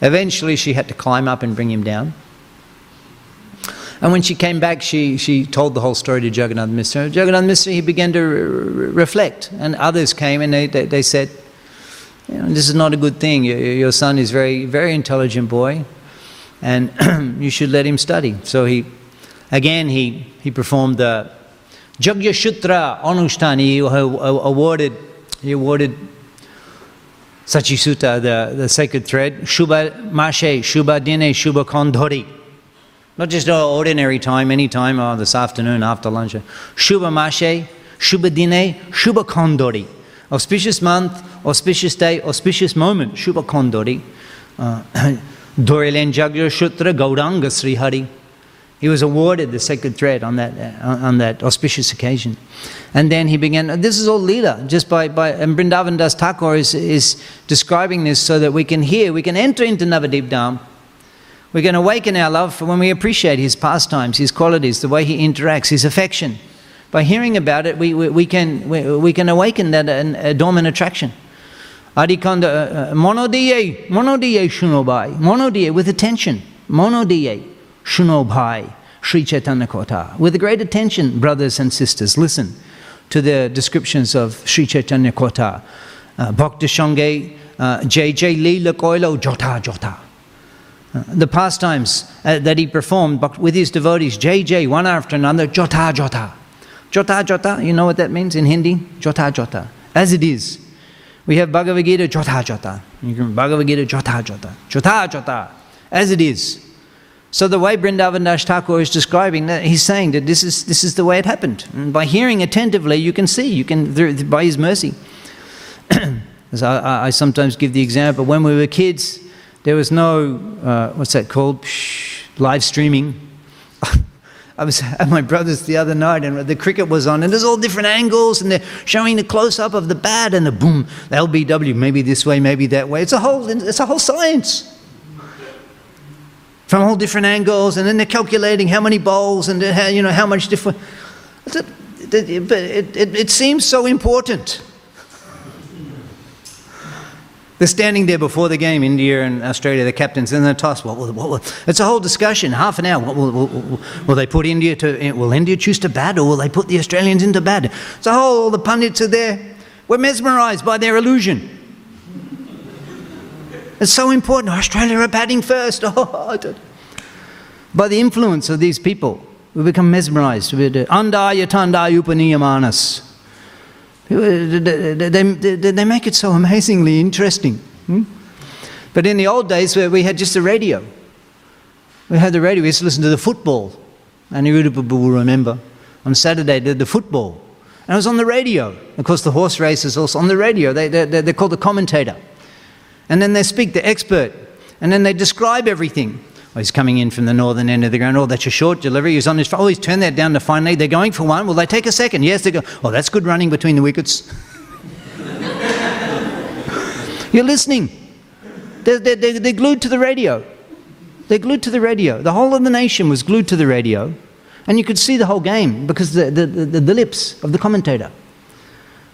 eventually, she had to climb up and bring him down. And when she came back, she, she told the whole story to Jagannath Mishra. Jagannath Mishra, he began to re- reflect. And others came and they, they, they said, you know, this is not a good thing. Your, your son is very, very intelligent boy, and you should let him study. So he, again, he, he performed the Jagya Shutra Anushtani. He awarded, he awarded Sachisuta, the, the sacred thread, Shubha Mashe, Shubha Dine, Shubha Kondhori. Not just ordinary time, any time, oh, this afternoon after lunch. Shubha Mashe, Shubha Dine, Shubha Kondhori auspicious month, auspicious day, auspicious moment, Shubha Kondori. Uh, Jagya Shutra Gauranga Sri Hari. He was awarded the sacred thread on that, uh, on that auspicious occasion. And then he began, this is all Leela, just by, by and Brindavan Das Thakur is, is describing this so that we can hear, we can enter into Navadip Dham. We can awaken our love for when we appreciate his pastimes, his qualities, the way he interacts, his affection by hearing about it, we, we, we can, we, we, can awaken that uh, dormant attraction. Adikanda, uh, uh, monodiye, monodiye shunobai, monodiye with attention, monodiye shunobai, Sri Chaitanya Kotha. With great attention, brothers and sisters, listen to the descriptions of Sri Chaitanya Kotha. Uh, Bhakti Shange, JJ Leela Koilo, Jota Jota. Uh, the pastimes uh, that he performed with his devotees, JJ, one after another, Jota Jota. Jota Jota, you know what that means in Hindi? Jota Jota. As it is. We have Bhagavad Gita, Jota Jota. Bhagavad Gita, Jota Jota. Jota Jota. As it is. So the way Brindavan Das Thakur is describing that, he's saying that this is, this is the way it happened. And by hearing attentively, you can see, you can, by his mercy. As I, I, sometimes give the example, when we were kids, there was no, uh, what's that called? Psh, live streaming. I was at my brother's the other night and the cricket was on and there's all different angles and they're showing the close up of the bat and the boom, the LBW, maybe this way, maybe that way. It's a whole, it's a whole science. From all different angles and then they're calculating how many bowls and how, you know, how much different. But it, it, it seems so important. They're standing there before the game, India and Australia, the captains, and they toss. What will, what will, it's a whole discussion, half an hour. What will, will, will, they put India to? Will India choose to bat, or will they put the Australians into bat? So all the pundits are there. We're mesmerised by their illusion. It's so important. Australia are batting first. Oh, by the influence of these people, we become mesmerised. Anda yatanda upaniyamanas. They, they, they make it so amazingly interesting. Hmm? But in the old days, where we had just a radio, we had the radio, we used to listen to the football. And you will remember on Saturday, the, the football. And it was on the radio. Of course, the horse races also on the radio. They, they, they're called the commentator. And then they speak, the expert. And then they describe everything. Oh, he's coming in from the northern end of the ground. Oh, that's a short delivery. He's on his. Oh, he's turned that down to fine leg. They're going for one. Will they take a second? Yes, they go. Oh, that's good running between the wickets. You're listening. They're, they're, they're glued to the radio. They're glued to the radio. The whole of the nation was glued to the radio. And you could see the whole game because the, the, the, the lips of the commentator.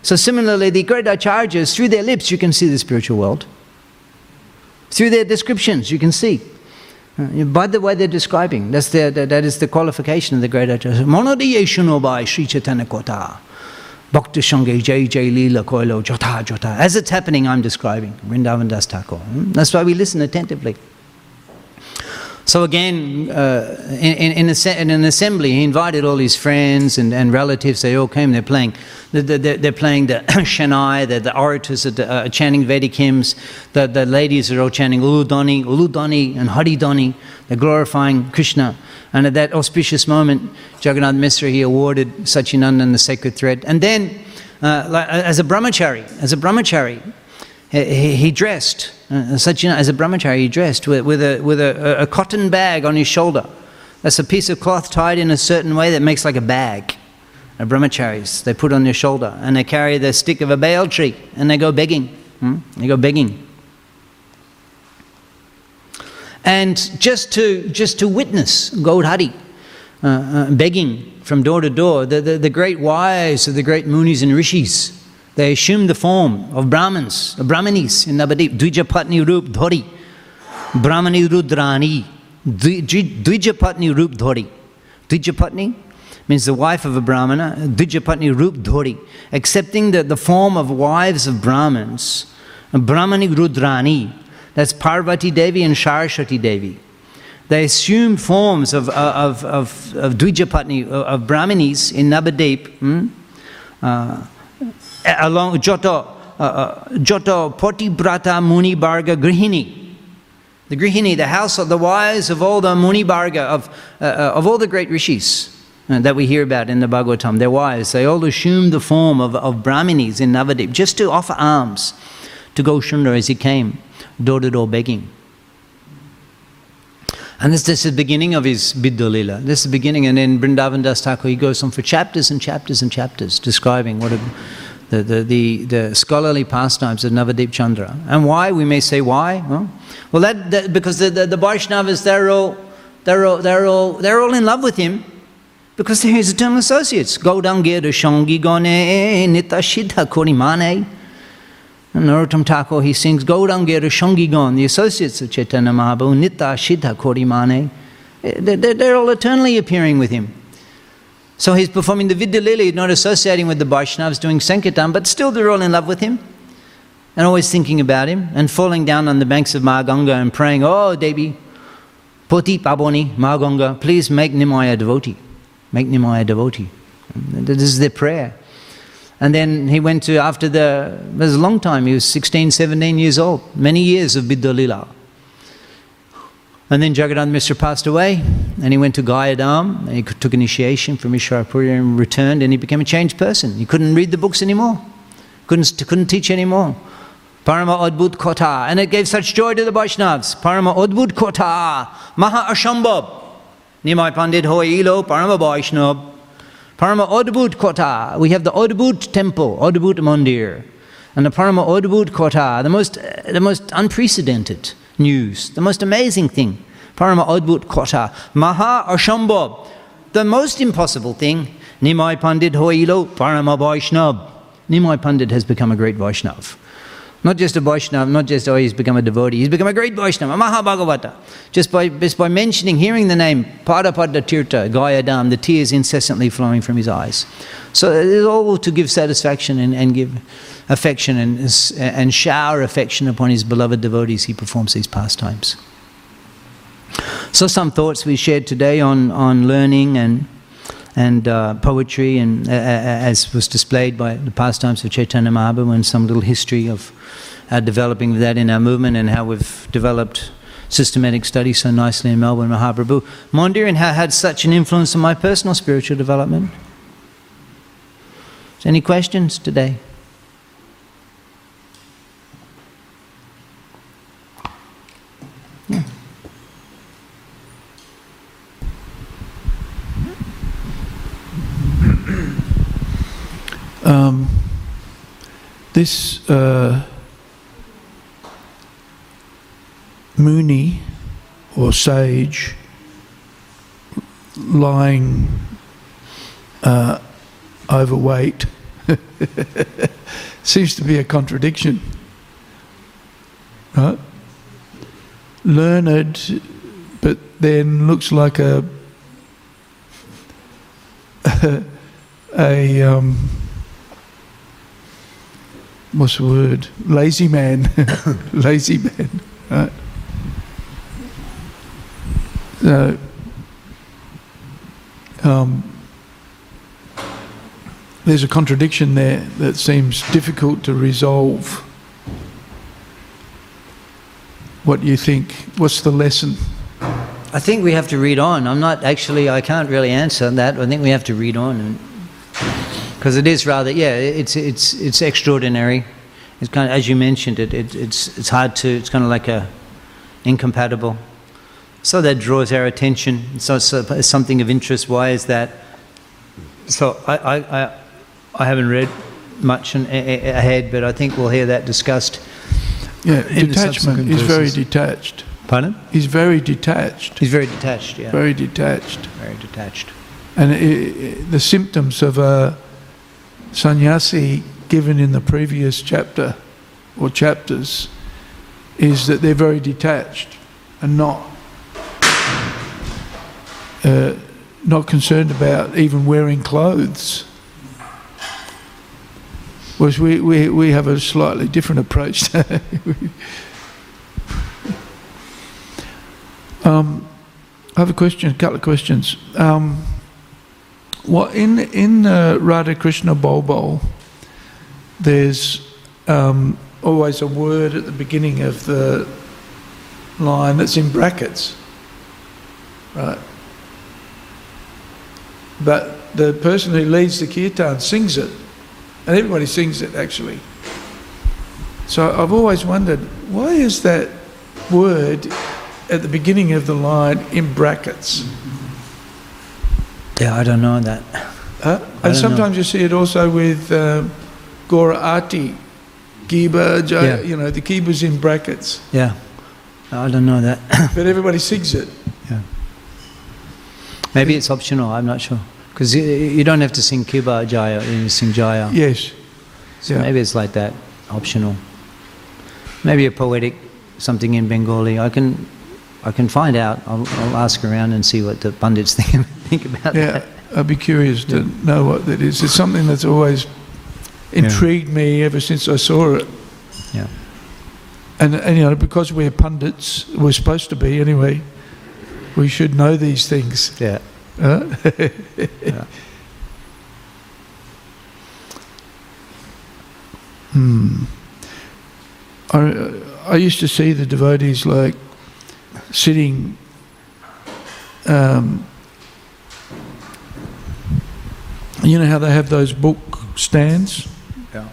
So, similarly, the great acharyas, through their lips, you can see the spiritual world. Through their descriptions, you can see. Uh, by the way they're describing, that's the, that, is the qualification of the great Acharya. Monodiyeshunobhai Sri Chaitanya Kota. Bhakti Shange Jai Jai Lila Koilo Jota Jota. As it's happening, I'm describing. Vrindavan Das Thakur. Hmm? That's why we listen attentively. So again, uh, in, in, a, in, an assembly, he invited all his friends and, and relatives. They all came. They're playing. They're, they're playing the Shanai. The, the orators are uh, chanting Vedic hymns. The, the ladies are all chanting Uludani, Uludani, and Haridani. They're glorifying Krishna. And at that auspicious moment, Jagannath Misra he awarded Sachinandan the sacred thread. And then, uh, as a brahmachari, as a brahmachari, he, dressed, uh, such, you know, as a brahmachari, he dressed with, with, a, with a, a cotton bag on his shoulder. That's a piece of cloth tied in a certain way that makes like a bag. The brahmacharis, they put on their shoulder and they carry the stick of a bale tree and they go begging. Hmm? They go begging. And just to, just to witness Gaudhari uh, uh, begging from door to door, the, the, the great wise of the great munis and rishis, they assumed the form of Brahmins, Brahmanis in Navadip, Dvijapatni Rup Dhori, Brahmani Rudrani, Dvijapatni Rup Dhori. Dvijapatni means the wife of a Brahmana, Dvijapatni Rup Dhori, accepting the, the form of wives of Brahmins, Brahmani Rudrani, that's Parvati Devi and Saraswati Devi. They assumed forms of, of, of, of Dvijapatni, of Brahmanis in Navadip. Hmm? Uh, along Joto, uh, uh, Joto Potibrata Muni Barga Grihini. The Grihini, the house of the wise of all the Muni Barga, of, uh, uh, of all the great rishis uh, that we hear about in the Bhagavatam. They're wise. They all assumed the form of, of Brahminis in Navadip just to offer alms to Gaushundra as he came, door to door begging. And this, this is the beginning of his Bidyalila. This is the beginning. And in Vrindavan Das Thakur, he goes on for chapters and chapters and chapters describing what a the, the, the, the scholarly pastimes of Navadip Chandra. And why? We may say why. Well, well that, that, because the, the, the Vaishnavas, they're all, they're, all, they're, all, they're all in love with him because they're his eternal associates. Gaudangir Shangi Gone Nita Shidha Korimane. And Narottam Thakur, he sings Gaudangir Shangi Gon, the associates of Chaitanya Mahaprabhu, Nita Shidha Korimane. They're all eternally appearing with him. So he's performing the Vidya Lila, not associating with the Vaishnavas, doing Sankirtan, but still they're all in love with him and always thinking about him and falling down on the banks of Maganga and praying, Oh, Devi, Poti Paboni, Maganga, please make Nimaya devotee. Make Nimaya devotee. This is their prayer. And then he went to, after the, it was a long time, he was 16, 17 years old, many years of Vidya Lila. And then Jagannath Misra passed away, and he went to Gayadham, and he took initiation from Ishvarapuri and returned, and he became a changed person. He couldn't read the books anymore, couldn't, couldn't teach anymore. Parama Adbhut Kota. And it gave such joy to the Vaishnavas. Parama Adbhut Kota. Maha Ashambhav. Nimai Pandit Hoilo, Parama Vaishnav. Parama Adbhut Kota. We have the Adbhut temple, Adbhut Mandir. And the Parama Adbhut Kota, the most, the most unprecedented news. The most amazing thing. Parama Adbhut Kota. Maha Ashambhav. The most impossible thing. Nimai Pandit Hoilo Parama Vaishnav. Nimai Pandit has become a great Vaishnav. Not just a Vaishnava, not just, oh, he's become a devotee, he's become a great Vaishnava, a Mahabhagavata. Just by, just by mentioning, hearing the name, Padapada Tirtha, Gayadham, the tears incessantly flowing from his eyes. So it is all to give satisfaction and, and give affection and, and shower affection upon his beloved devotees, he performs these pastimes. So, some thoughts we shared today on, on learning and, and uh, poetry, and uh, as was displayed by the pastimes of Chaitanya Mahaprabhu, and some little history of our developing that in our movement and how we've developed systematic study so nicely in Melbourne, Mahaprabhu. Mondir, and how had such an influence on my personal spiritual development. Any questions today? This uh, or sage lying uh, overweight seems to be a contradiction. Right? Learned, but then looks like a a um, what's the word? Lazy man, lazy man. Right? So, um, there's a contradiction there that seems difficult to resolve. What do you think? What's the lesson? I think we have to read on. I'm not actually, I can't really answer that. I think we have to read on. Because it is rather, yeah, it's, it's, it's extraordinary. It's kind of, as you mentioned, it, it, it's, it's hard to, it's kind of like a incompatible. So that draws our attention. So it's something of interest. Why is that? So I, I, I, I haven't read much ahead, but I think we'll hear that discussed. Yeah, detachment. He's very detached. Pardon? He's very detached. He's very detached, yeah. Very detached. Very detached. And it, it, the symptoms of a sannyasi given in the previous chapter or chapters is that they're very detached and not uh, not concerned about even wearing clothes. Whereas we, we, we have a slightly different approach. um, I have a question, a couple of questions. Um, what in in uh, Radha Krishna Bol there's um, always a word at the beginning of the line that's in brackets, right? But the person who leads the kirtan sings it, and everybody sings it actually. So I've always wondered why is that word at the beginning of the line in brackets? Yeah, I don't know that. Uh, and sometimes know. you see it also with um, Gora Ati, Kiba, yeah. you know, the Kiba's in brackets. Yeah, I don't know that. but everybody sings it. Yeah. Maybe it's optional, I'm not sure. Because you don't have to sing Kiba Jaya, you sing Jaya. Yes. So yeah. maybe it's like that, optional. Maybe a poetic something in Bengali. I can, I can find out. I'll, I'll ask around and see what the pundits think, think about yeah, that. I'd be curious to yeah. know what that is. It's something that's always intrigued yeah. me ever since I saw it. Yeah. And, and, you know, because we're pundits, we're supposed to be anyway, we should know these things. Yeah. Uh? yeah. Hmm. I, I used to see the devotees like sitting um, you know how they have those book stands? Yeah.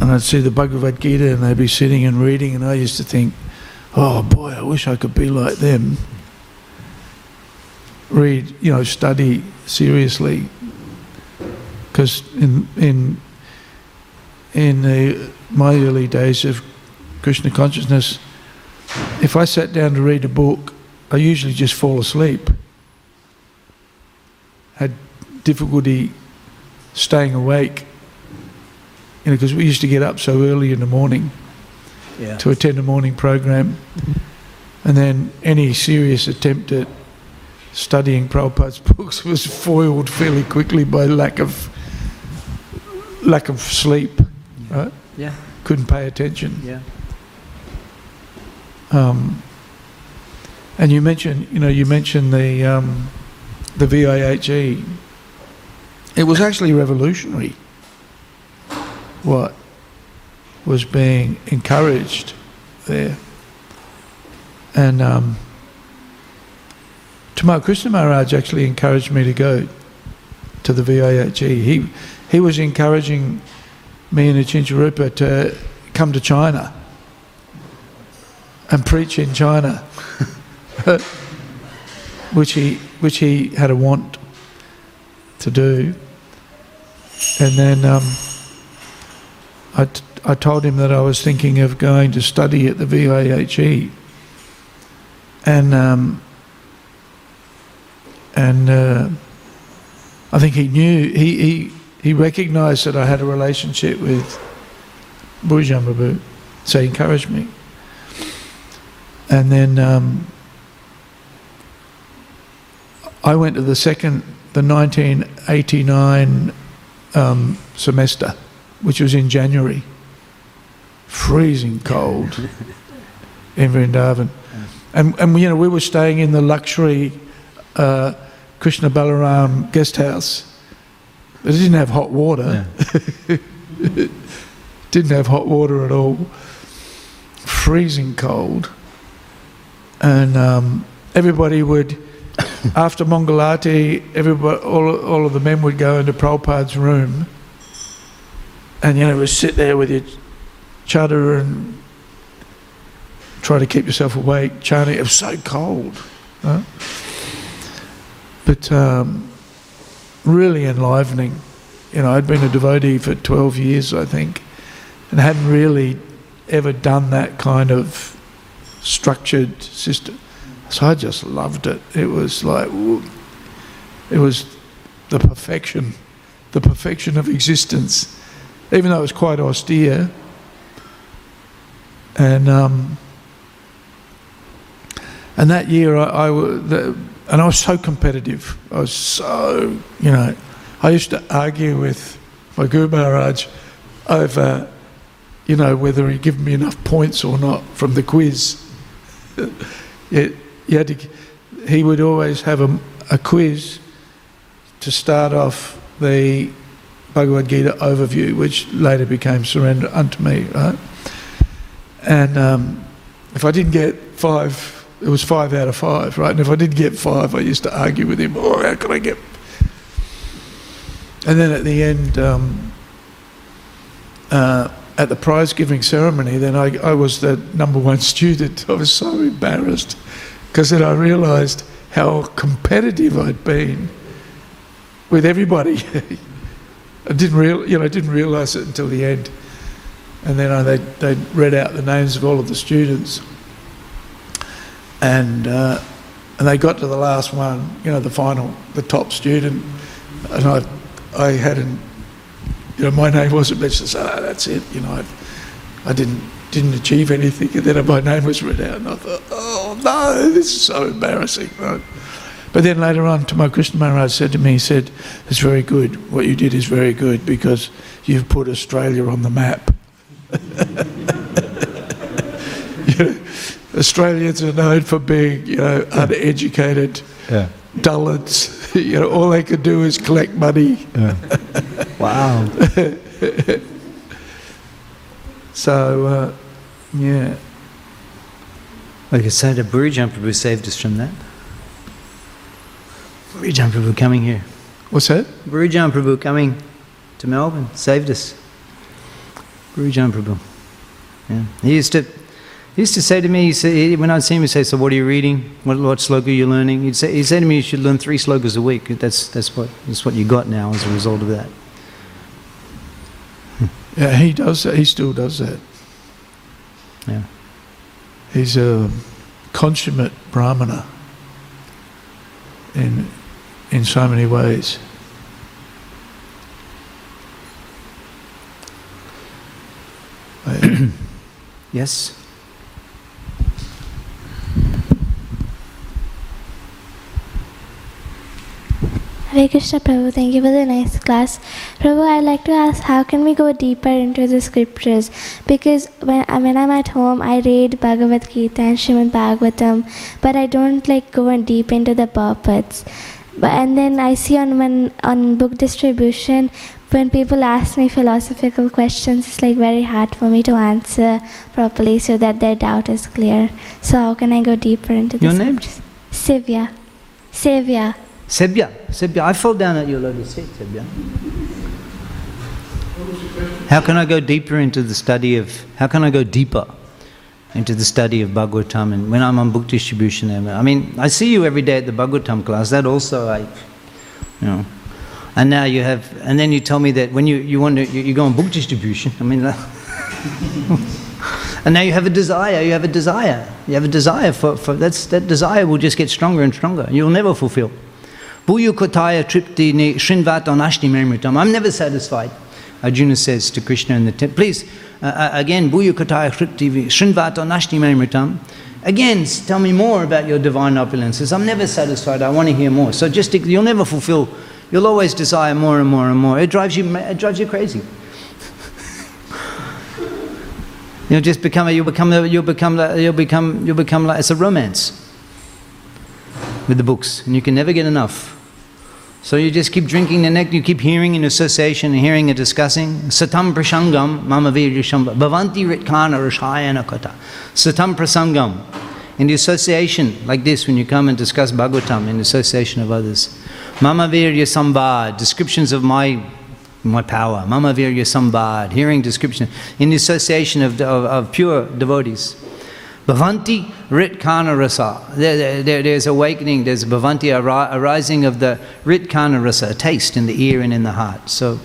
And I'd see the Bhagavad Gita and they'd be sitting and reading, and I used to think, oh boy, I wish I could be like them read, you know, study seriously. Because in in in the, my early days of Krishna consciousness, if I sat down to read a book, I usually just fall asleep. Had difficulty staying awake you know, because we used to get up so early in the morning Yeah. to attend a morning program, and then any serious attempt at studying Prabhupada's books was foiled fairly quickly by lack of lack of sleep. Right? Yeah. Couldn't pay attention. Yeah. Um, and you mentioned, you know, you mentioned the um, the VIHE. It was actually revolutionary. What was being encouraged there, and um, Tamal Krishna Maharaj actually encouraged me to go to the VIHE. He he was encouraging me and Achincha Rupa to come to China and preach in China, which he which he had a want to do. And then um, I, t- I told him that I was thinking of going to study at the VIHE, and um, and uh, I think he knew he he he recognised that I had a relationship with Bhurijan Prabhu, so he encouraged me. And then um, I went to the second, the 1989 um, semester, which was in January. Freezing cold in Vrindavan. And, and you know, we were staying in the luxury uh, Krishna Balaram guest house. It didn't have hot water. didn't have hot water at all. Freezing cold and um, everybody would, after Mangalati, everybody, all, all of the men would go into Prabhupada's room, and you know, would sit there with your chadar and try to keep yourself awake, chanting. It was so cold, but um, really enlivening. You know, I'd been a devotee for 12 years, I think, and hadn't really ever done that kind of structured system. So I just loved it. It was like, it was the perfection, the perfection of existence, even though it was quite austere. And um, and that year, I, I the, and I was so competitive. I was so, you know, I used to argue with my Guru Maharaj over, you know, whether he'd given me enough points or not from the quiz. you, had to, he would always have a, a quiz to start off the Bhagavad Gita overview, which later became Surrender Unto Me, right? And um, if I didn't get five, it was five out of five, right? And if I didn't get five, I used to argue with him, oh, how can I get... And then at the end, um, uh, at the prize giving ceremony, then I, I was the number one student. I was so embarrassed because then I realised how competitive I'd been with everybody. I didn't real, you know, I didn't realise it until the end. And then I, they they read out the names of all of the students, and uh, and they got to the last one, you know, the final, the top student, and I I hadn't you know, my name wasn't mentioned. So ah, that's it. You know, I, I didn't didn't achieve anything, and then my name was read out, and I thought, oh no, this is so embarrassing. Right? But then later on, Tamal Krishna Maharaj said to me, he said, "It's very good. What you did is very good because you've put Australia on the map." You know, Australians are known for being, you know, uneducated, Yeah. dullards. You know, all they could do is collect money. Wow. So, uh, yeah. Like I said, Bhurijan Prabhu saved us from that. Bhurijan Prabhu coming here. What's that? Bhurijan Prabhu coming to Melbourne saved us. Bhurijan Prabhu. Yeah. He used to he used to say to me, he said, when I'd see him, he'd say, So what are you reading? What, what sloka are you learning? He'd say, he'd say to me, You should learn three slokas a week. That's, that's, what, that's what you got now as a result of that. Yeah, he does that. He still does that. Yeah. He's a consummate brahmana in in so many ways. yes? Hare Krishna Prabhu, thank you for the nice class. Prabhu, I'd like to ask how can we go deeper into the scriptures? Because when, uh, when I'm at home, I read Bhagavad Gita and Srimad Bhagavatam, but I don't like go deep into the purports. But, and then I see on when on book distribution, when people ask me philosophical questions, it's like very hard for me to answer properly so that their doubt is clear. So how can I go deeper into the Your name? Sivya. Sivya. Sebya, Sebya, I fell down at your lotus feet, Sebya. How can I go deeper into the study of, how can I go deeper into the study of Bhagavatam and when I'm on book distribution? I mean, I see you every day at the Bhagavatam class, that also I, you know. And now you have, and then you tell me that when you, you want to, you, you go on book distribution, I mean, and now you have a desire, you have a desire, you have a desire for, for that's, that desire will just get stronger and stronger. You'll never fulfill. Bhuyu kotaya tripti ne shrinvat anashti memritam. I'm never satisfied. Arjuna says to Krishna in the temple. Please, uh, uh, again, tripti shrinvat anashti memritam. Again, tell me more about your divine opulences. I'm never satisfied. I want to hear more. So just you'll never fulfill. You'll always desire more and more and more. It drives you. It drives you crazy. You'll just become. You'll become. You'll become. You'll become. You'll become like it's a romance with the books, and you can never get enough. So you just keep drinking the nectar, you keep hearing in association and hearing and discussing. Satam prasangam mama virishamba bhavanti ritkana rashayana kata. Satam prasangam. In the association like this, when you come and discuss Bhagavatam in association of others. Mama virya sambad, descriptions of my my power. Mama virya sambad, hearing description in the association of, of, of pure devotees. Bhavanti Ritkana Rasa. There, there- there- there's awakening, there's Bhavanti, a ri- arising of the Ritkana Rasa, a taste in the ear and in the heart. So,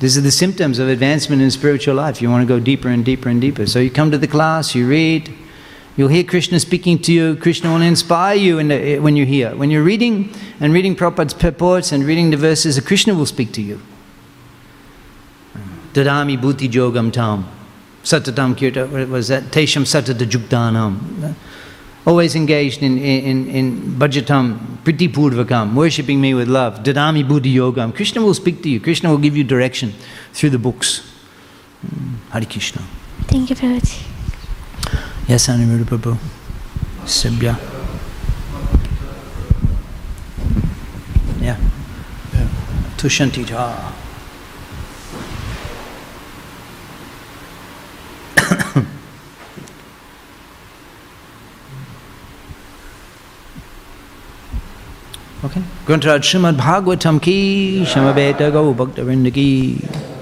these are the symptoms of advancement in spiritual life. You want to go deeper and deeper and deeper. So, you come to the class, you read, you'll hear Krishna speaking to you. Krishna will inspire you in the, eh, when you're here. When you're reading and reading Prabhupada's purports and reading the verses, Krishna will speak to you. Dadami Buddhi Yogam Tam. Satatam Kirta, was that? Tesham Satata Jugdanam. Always engaged in, in, in bhajatam, priti purvakam, worshipping me with love. Dadami Buddhi Yogam. Krishna will speak to you. Krishna will give you direction through the books. Mm, Hare Krishna. Thank you, Prabhuji. Yes, Aniruddha Prabhu. Sibya. Yeah. Yeah. Tushanti cha. Okay. Gruntraj Srimad Bhagavatam ki, Shamabeta Gau Bhakta Vrinda ki.